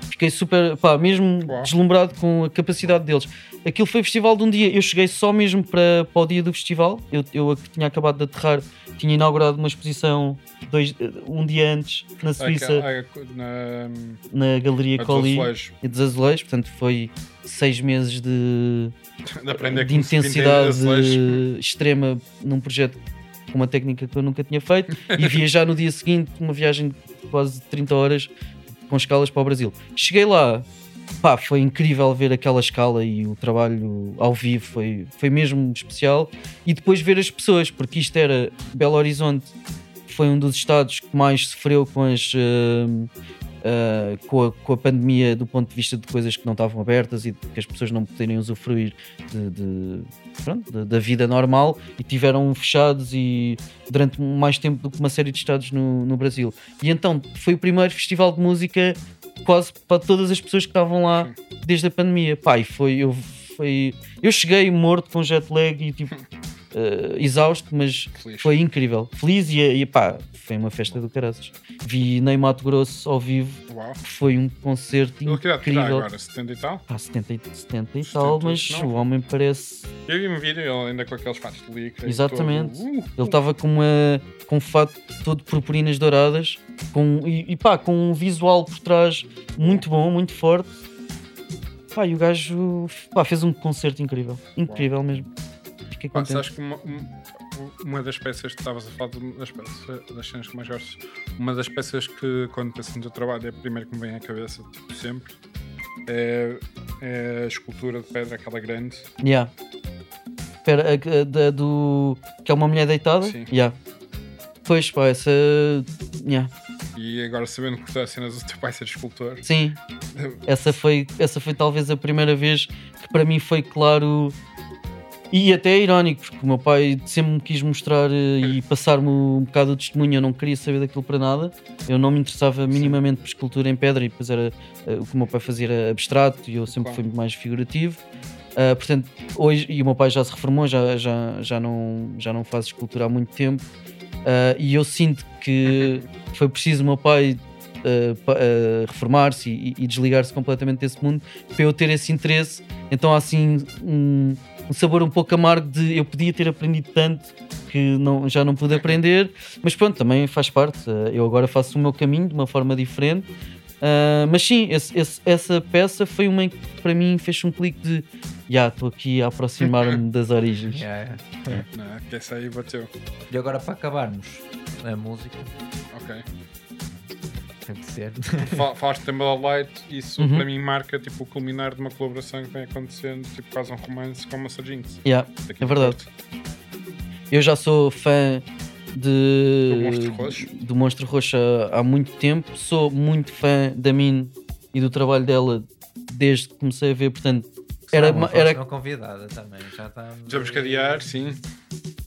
S5: Fiquei super, pá, mesmo
S3: Uau.
S5: deslumbrado com a capacidade deles. Aquilo foi festival de um dia. Eu cheguei só mesmo para, para o dia do festival. Eu, eu tinha acabado de aterrar, tinha inaugurado uma exposição dois, um dia antes na Suíça,
S3: Aquela- na,
S5: na Galeria Colli e dos Azulejos. Portanto, foi seis meses de,
S3: de
S5: de intensidade extrema num projeto com uma técnica que eu nunca tinha feito e viajar no dia seguinte, uma viagem de quase 30 horas com escalas para o Brasil. Cheguei lá, pá, foi incrível ver aquela escala e o trabalho ao vivo foi, foi mesmo especial e depois ver as pessoas, porque isto era Belo Horizonte foi um dos estados que mais sofreu com as hum, ah, com, a, com a pandemia do ponto de vista de coisas que não estavam abertas e de que as pessoas não poderem usufruir de, de- pronto, da- da vida normal e tiveram fechados e durante mais tempo do que uma série de estados no, no Brasil. E então foi o primeiro festival de música quase para todas as pessoas que estavam lá desde a pandemia. E foi, eu foi. Eu cheguei morto com jet lag e tipo. eh, exausto, mas
S3: Feliz.
S5: foi incrível. Feliz e, e pá, foi uma festa do caraças. Vi Ney Mato Grosso ao vivo,
S3: Uau.
S5: foi um concerto
S3: Ele
S5: incrível.
S3: agora? 70 e tal?
S5: Pá, 70, e- 70 e tal, mas
S3: 79.
S5: o homem parece.
S3: Eu vi um vídeo, ele ainda com aqueles fatos de e
S5: Exatamente.
S3: todo, uh,
S5: Ele estava com, uma, com um fato todo de purpurinas douradas com, e, e pá, com um visual por trás muito bom, muito forte. Pá, e o gajo pá, fez um concerto incrível. Incrível mesmo. Fiquei
S3: Pá,
S5: contente.
S3: sabes que uma, um- uma das peças que estavas a falar das, peças, das cenas que mais gosto, uma das peças que quando penso no teu trabalho é a primeira que me vem à cabeça, tipo, sempre, é, é a escultura de pedra, aquela grande.
S5: Yeah. Espera, a, a da- do. que é uma mulher deitada?
S3: Sim.
S5: Yeah. Pois pá, essa. Yeah.
S3: E agora sabendo que a cena do teu pai ser escultor,
S5: Sim, essa foi, essa foi talvez a primeira vez que para mim foi claro e até é irónico, porque o meu pai sempre me quis mostrar eh, e passar-me um bocado o testemunho. Eu não queria saber daquilo para nada, eu não me interessava minimamente por escultura em pedra e depois era eh, o que o meu pai fazia era abstrato e eu sempre
S3: Claro.
S5: fui muito mais figurativo. Ah, portanto, hoje, e o meu pai já se reformou, já, já, já, não, já não faz escultura há muito tempo, Ah, e eu sinto que foi preciso o meu pai uh, uh, reformar-se e, e desligar-se completamente desse mundo para eu ter esse interesse. Então há assim um, um sabor um pouco amargo de eu podia ter aprendido tanto que não, já não pude aprender, mas pronto, também faz parte. Uh, Eu agora faço o meu caminho de uma forma diferente. Uh, mas sim, esse- esse- essa peça foi uma em que para mim fez um clique de já estou aqui a aproximar-me das origens.
S1: Yeah, yeah.
S3: não, é? que essa aí bateu.
S1: E agora para acabarmos a música,
S3: Ok.
S1: Tem de ser.
S3: Fa- Falaste de Timber Light, isso
S5: Uhum.
S3: para mim marca tipo, o culminar de uma colaboração que vem acontecendo, tipo quase um romance com a Master Jinx.
S5: Yeah, é verdade. Eu já sou fã de,
S3: Do Monstro Roxo?
S5: do Monstro Roxo há, há muito tempo. Sou muito fã da Min e do trabalho dela desde que comecei a ver. Portanto, era,
S1: uma
S5: ma- era
S1: próxima convidada também. Já está.
S3: Já vos cadear, sim.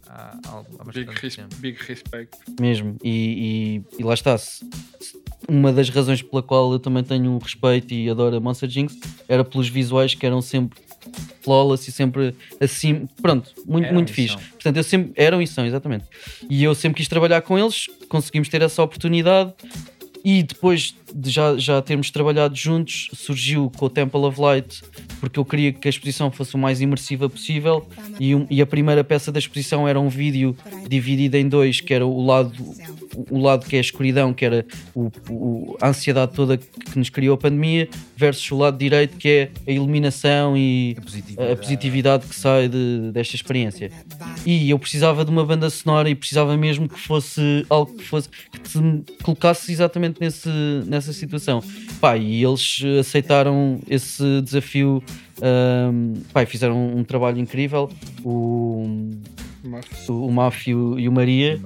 S1: Há, há,
S3: Big, res- big respect.
S5: mesmo. E, e- e lá está. se- se- Uma das razões pela qual eu também tenho um respeito e adoro a Monster Jinx era pelos visuais que eram sempre flawless e sempre assim. Pronto, muito, muito fixe. Portanto, eu sempre. Eram e são, exatamente. E eu sempre quis trabalhar com eles, conseguimos ter essa oportunidade. E depois de já, já termos trabalhado juntos, surgiu com o Temple of Light, porque eu queria que a exposição fosse o mais imersiva possível. E, um- e a primeira peça da exposição era um vídeo dividido em dois, que era o lado, o, lado que é a escuridão, que era o, o- a ansiedade toda que, que nos criou a pandemia, versus o lado direito, que é a iluminação e
S1: A positividade.
S5: a positividade que sai de- desta experiência. E eu precisava de uma banda sonora e precisava mesmo que fosse algo que fosse que te colocasse exatamente nesse, nessa situação. Pá, e eles eh, aceitaram esse desafio. ahm, pá, fizeram um, trabalho incrível. O, o, o Máfio e o Maria.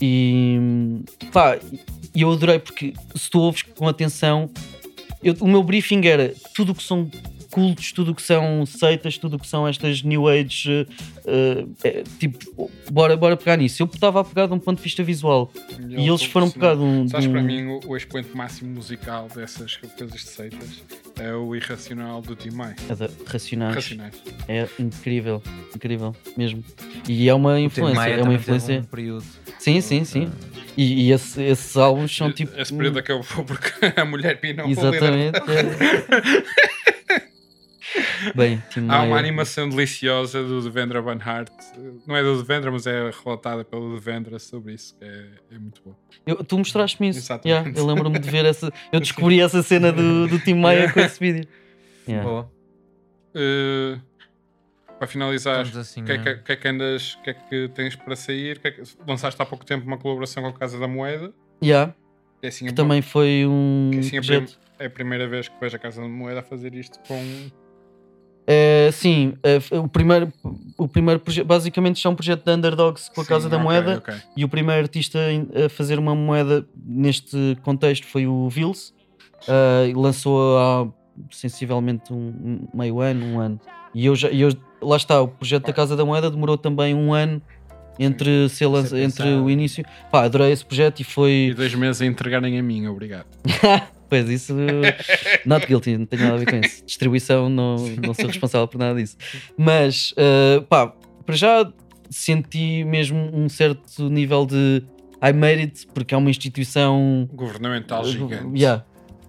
S5: E pá, e eu adorei porque se tu ouves com atenção, eu- o meu briefing era tudo o que são cultos, tudo o que são seitas, tudo o que são estas New Age, eh, eh, tipo, bora, bora pegar nisso. Eu estava a pegar de um ponto de vista visual e eles foram pegar de um. de
S3: Sabes, para
S5: um-
S3: mim, o, o expoente máximo musical dessas coisas de seitas é o Irracional do Tim May.
S5: é da- racionais.
S3: Racionais.
S5: É incrível, incrível mesmo. E é uma influência, é uma influência.
S1: Um período.
S5: Sim, sim, sim. E, e esse- esses álbuns são tipo.
S3: Esse período acabou porque a mulher pinou.
S5: Exatamente. é. Bem, Tim
S3: Há uma animação deliciosa do Devendra Banhart. Não é do Devendra, mas é relatada pelo Devendra sobre isso. que É, é muito bom.
S5: Eu- tu mostraste-me isso.
S3: Exatamente.
S5: Yeah, eu lembro-me de ver essa. Eu descobri essa cena do, do Tim Maia
S3: Yeah.
S5: com esse vídeo. Yeah.
S1: Boa.
S3: Uh, para finalizar,
S1: Estamos assim.
S3: o que, é que,
S1: né?
S3: que é que andas, o que é que tens para sair? O Que é que, lançaste há pouco tempo uma colaboração com a Casa da Moeda.
S5: Yeah,
S3: Que é assim,
S5: que
S3: a-
S5: também foi um
S3: que assim a é a primeira vez que vejo a Casa da Moeda a fazer isto com.
S5: É, sim, é, o primeiro, o primeiro projeto, basicamente isto é um projeto de underdogs com a
S3: Sim,
S5: Casa da
S3: ok,
S5: Moeda
S3: ok.
S5: e o primeiro artista a fazer uma moeda neste contexto foi o Vils. E lançou há sensivelmente um, meio ano, um ano. E eu já, e eu, lá está, o projeto da Casa da Moeda demorou também um ano entre, lança-
S1: Ser
S5: entre o início. Pá, adorei esse projeto e
S3: E
S5: foi.
S3: dois meses a entregarem a mim, obrigado.
S5: Pois isso. Not guilty, não tenho nada a ver com isso. Distribuição, não, não sou responsável por nada disso. Mas, uh, pá, para já senti mesmo um certo nível de I made it, porque é uma instituição.
S3: Governamental gigante.
S5: Yeah.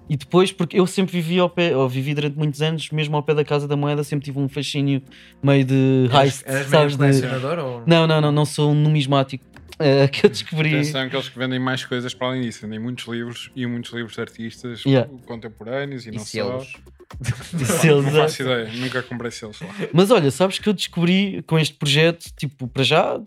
S5: E depois, porque eu sempre vivi ao pé, ou vivi durante muitos anos, mesmo ao pé da Casa da Moeda, sempre tive um fascínio meio de heist,
S1: Eras
S5: sabes?
S1: meio
S5: De...
S1: ou...
S5: Não, não, não, não sou um numismático. Uh, que eu descobri.
S3: Atenção que eles que vendem mais coisas para além disso, vendem muitos livros e muitos livros de artistas
S5: Yeah.
S3: contemporâneos e,
S1: E
S3: não
S1: selos.
S5: de
S3: só.
S5: selos,
S3: Não faço
S5: é.
S3: ideia, nunca comprei selos lá.
S5: Mas olha, sabes que eu descobri com este projeto, tipo, para já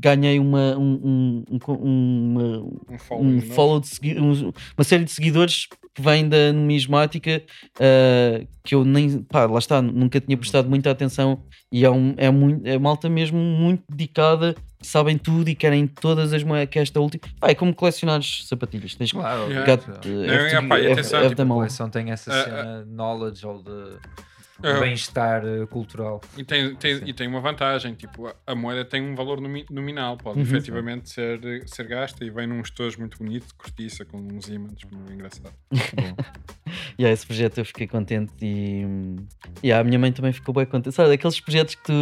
S5: ganhei uma, um, um, um, uma,
S3: Um follow,
S5: um
S3: novo.
S5: follow de segui- um- uma série de seguidores que vem da numismática uh, que eu nem, pá, lá está, nunca tinha prestado muita atenção e é, um, é, muito, é malta mesmo muito dedicada, que sabem tudo e querem todas as moedas, que esta última, pá, é como colecionares sapatilhas, tens que
S1: Claro,
S3: Yeah.
S5: uh,
S3: Não,
S5: have to-
S3: é, pá, e atenção, tipo,
S1: a coleção tem essa
S3: Ah,
S1: cena de knowledge ou de,
S3: Ah.
S1: bem-estar eh, cultural.
S3: E tem, tem- e tem uma vantagem, tipo, a, a moeda tem um valor nomi- nominal, pode
S5: Uhum.
S3: efetivamente ser, ser gasta e vem num estojo muito bonito, de cortiça, com uns ímãs, muito engraçado.
S5: Yeah, esse projeto eu fiquei contente e yeah, a minha mãe também ficou bem contente. Sabe, aqueles projetos que, tu,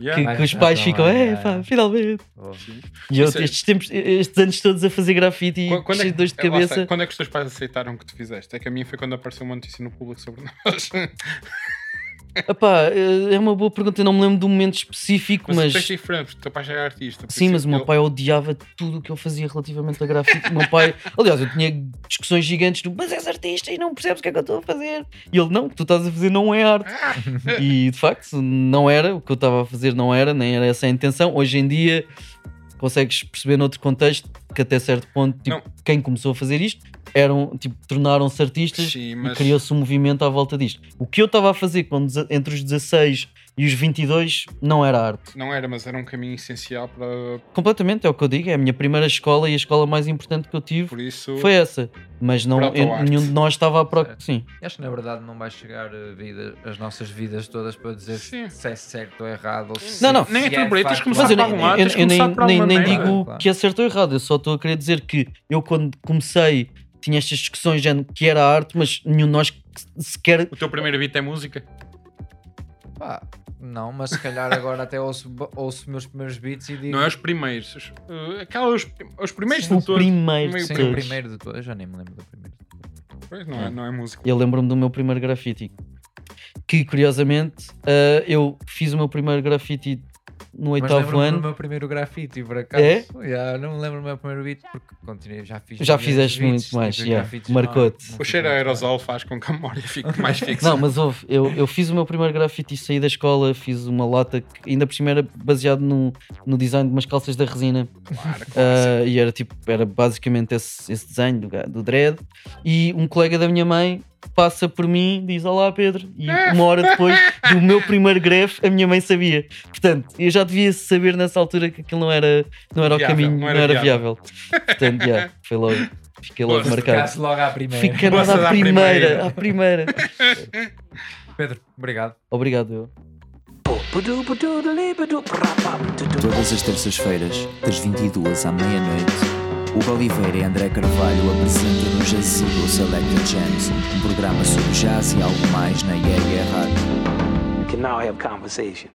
S3: Yeah.
S5: que,
S1: Vai
S5: que os pais ficam, é
S1: yeah.
S5: pá, finalmente.
S1: Oh.
S5: E eu,
S3: é-
S5: estes, tempos, estes anos todos a fazer grafite e
S3: Qu- Quando é,
S5: cheio de dores de
S3: que, é,
S5: cabeça.
S3: quando é que os teus pais aceitaram que tu fizeste? É que a minha foi quando apareceu uma notícia no público sobre nós.
S5: Epá, eh, é uma boa pergunta, eu não me lembro de um momento específico,
S3: Mas,
S5: mas.
S3: porque o teu pai já é artista.
S5: Sim, mas o meu pai odiava tudo o que eu fazia relativamente a grafite. O meu pai, aliás, eu tinha discussões gigantes do mas és artista e não percebes o que é que eu estou a fazer. E ele, não, o que tu estás a fazer não é arte. E de facto, não era, o que eu estava a fazer não era, nem era essa a intenção. Hoje em dia consegues perceber noutro contexto que até certo ponto, tipo,
S3: Não.
S5: quem começou a fazer isto eram, tipo, tornaram-se artistas
S3: Sim,
S5: e
S3: mas-
S5: criou-se um movimento à volta disto. O que eu estava a fazer quando, entre os 16 e os 22 não era arte.
S3: Não era, mas era um caminho essencial para.
S5: Completamente, é o que eu digo. É a minha primeira escola e a escola mais importante que eu tive
S3: Por isso.
S5: foi essa. Mas não, eu- nenhum de nós estava a procurar.
S1: Certo.
S5: Sim,
S1: E acho que na verdade não vai chegar a vida, as nossas vidas todas para dizer
S3: Sim.
S1: se é certo ou errado. Ou se
S5: Não, não.
S3: Nem é tudo por aí, tens começar
S5: eu,
S3: algum lado,
S5: eu- nem, nem, nem digo
S1: Claro.
S5: que é certo ou errado. Eu só estou a querer dizer que eu, quando comecei, tinha estas discussões de género que era arte, mas nenhum de nós sequer.
S3: O teu primeiro beat é música?
S1: Pá, não, mas se calhar agora até ouço, ouço meus primeiros beats e digo.
S3: Não é os primeiros. Os, uh, aquela, os, os primeiros
S5: O
S3: de todos.
S5: primeiro
S1: Sim,
S5: todos.
S1: o primeiro de todos. Eu já nem me lembro do primeiro.
S3: Pois, não, é, não é música.
S5: Eu lembro-me do meu primeiro grafite. Que curiosamente eh, eu fiz o meu primeiro grafite no
S1: Mas
S5: oitavo
S1: lembro-me
S5: ano.
S1: do meu primeiro grafite, por acaso.
S5: É?
S1: Yeah, não me lembro do meu primeiro beat porque continuei, já fiz.
S5: Já fizeste
S1: beats,
S5: muito mais,
S1: tipo,
S5: yeah, marcou-te.
S3: O cheiro a aerosol faz com que a memória fique mais fixa.
S5: Não, mas houve, eu, eu fiz o meu primeiro grafite e saí da escola, fiz uma lata que ainda por cima era baseado no, no design de umas calças da resina.
S3: Claro, claro.
S5: Ah, e era tipo, era basicamente esse, esse desenho do, do dread. E um colega da minha mãe passa por mim, diz Olá Pedro, e uma hora depois do meu primeiro greve, a minha mãe sabia. Portanto, eu já devia saber nessa altura que aquilo não era, não era
S3: Viável,
S5: o caminho,
S3: não
S5: não
S3: era
S5: era,
S3: viável.
S5: viável. Portanto, yeah, foi logo, fiquei logo
S3: Gosto.
S5: marcado.
S1: Ficasse logo à primeira.
S5: Nada
S3: da
S5: à primeira,
S3: primeira.
S5: à primeira.
S1: Pedro, obrigado.
S5: Obrigado, eu.
S4: Todas as terças-feiras, das 22 à meia-noite, Hugo Oliveira e André Carvalho apresentam no Jazigo Selected Jams, um programa sobre jazz e algo mais na Yeah Rádio.
S2: We can now have conversation.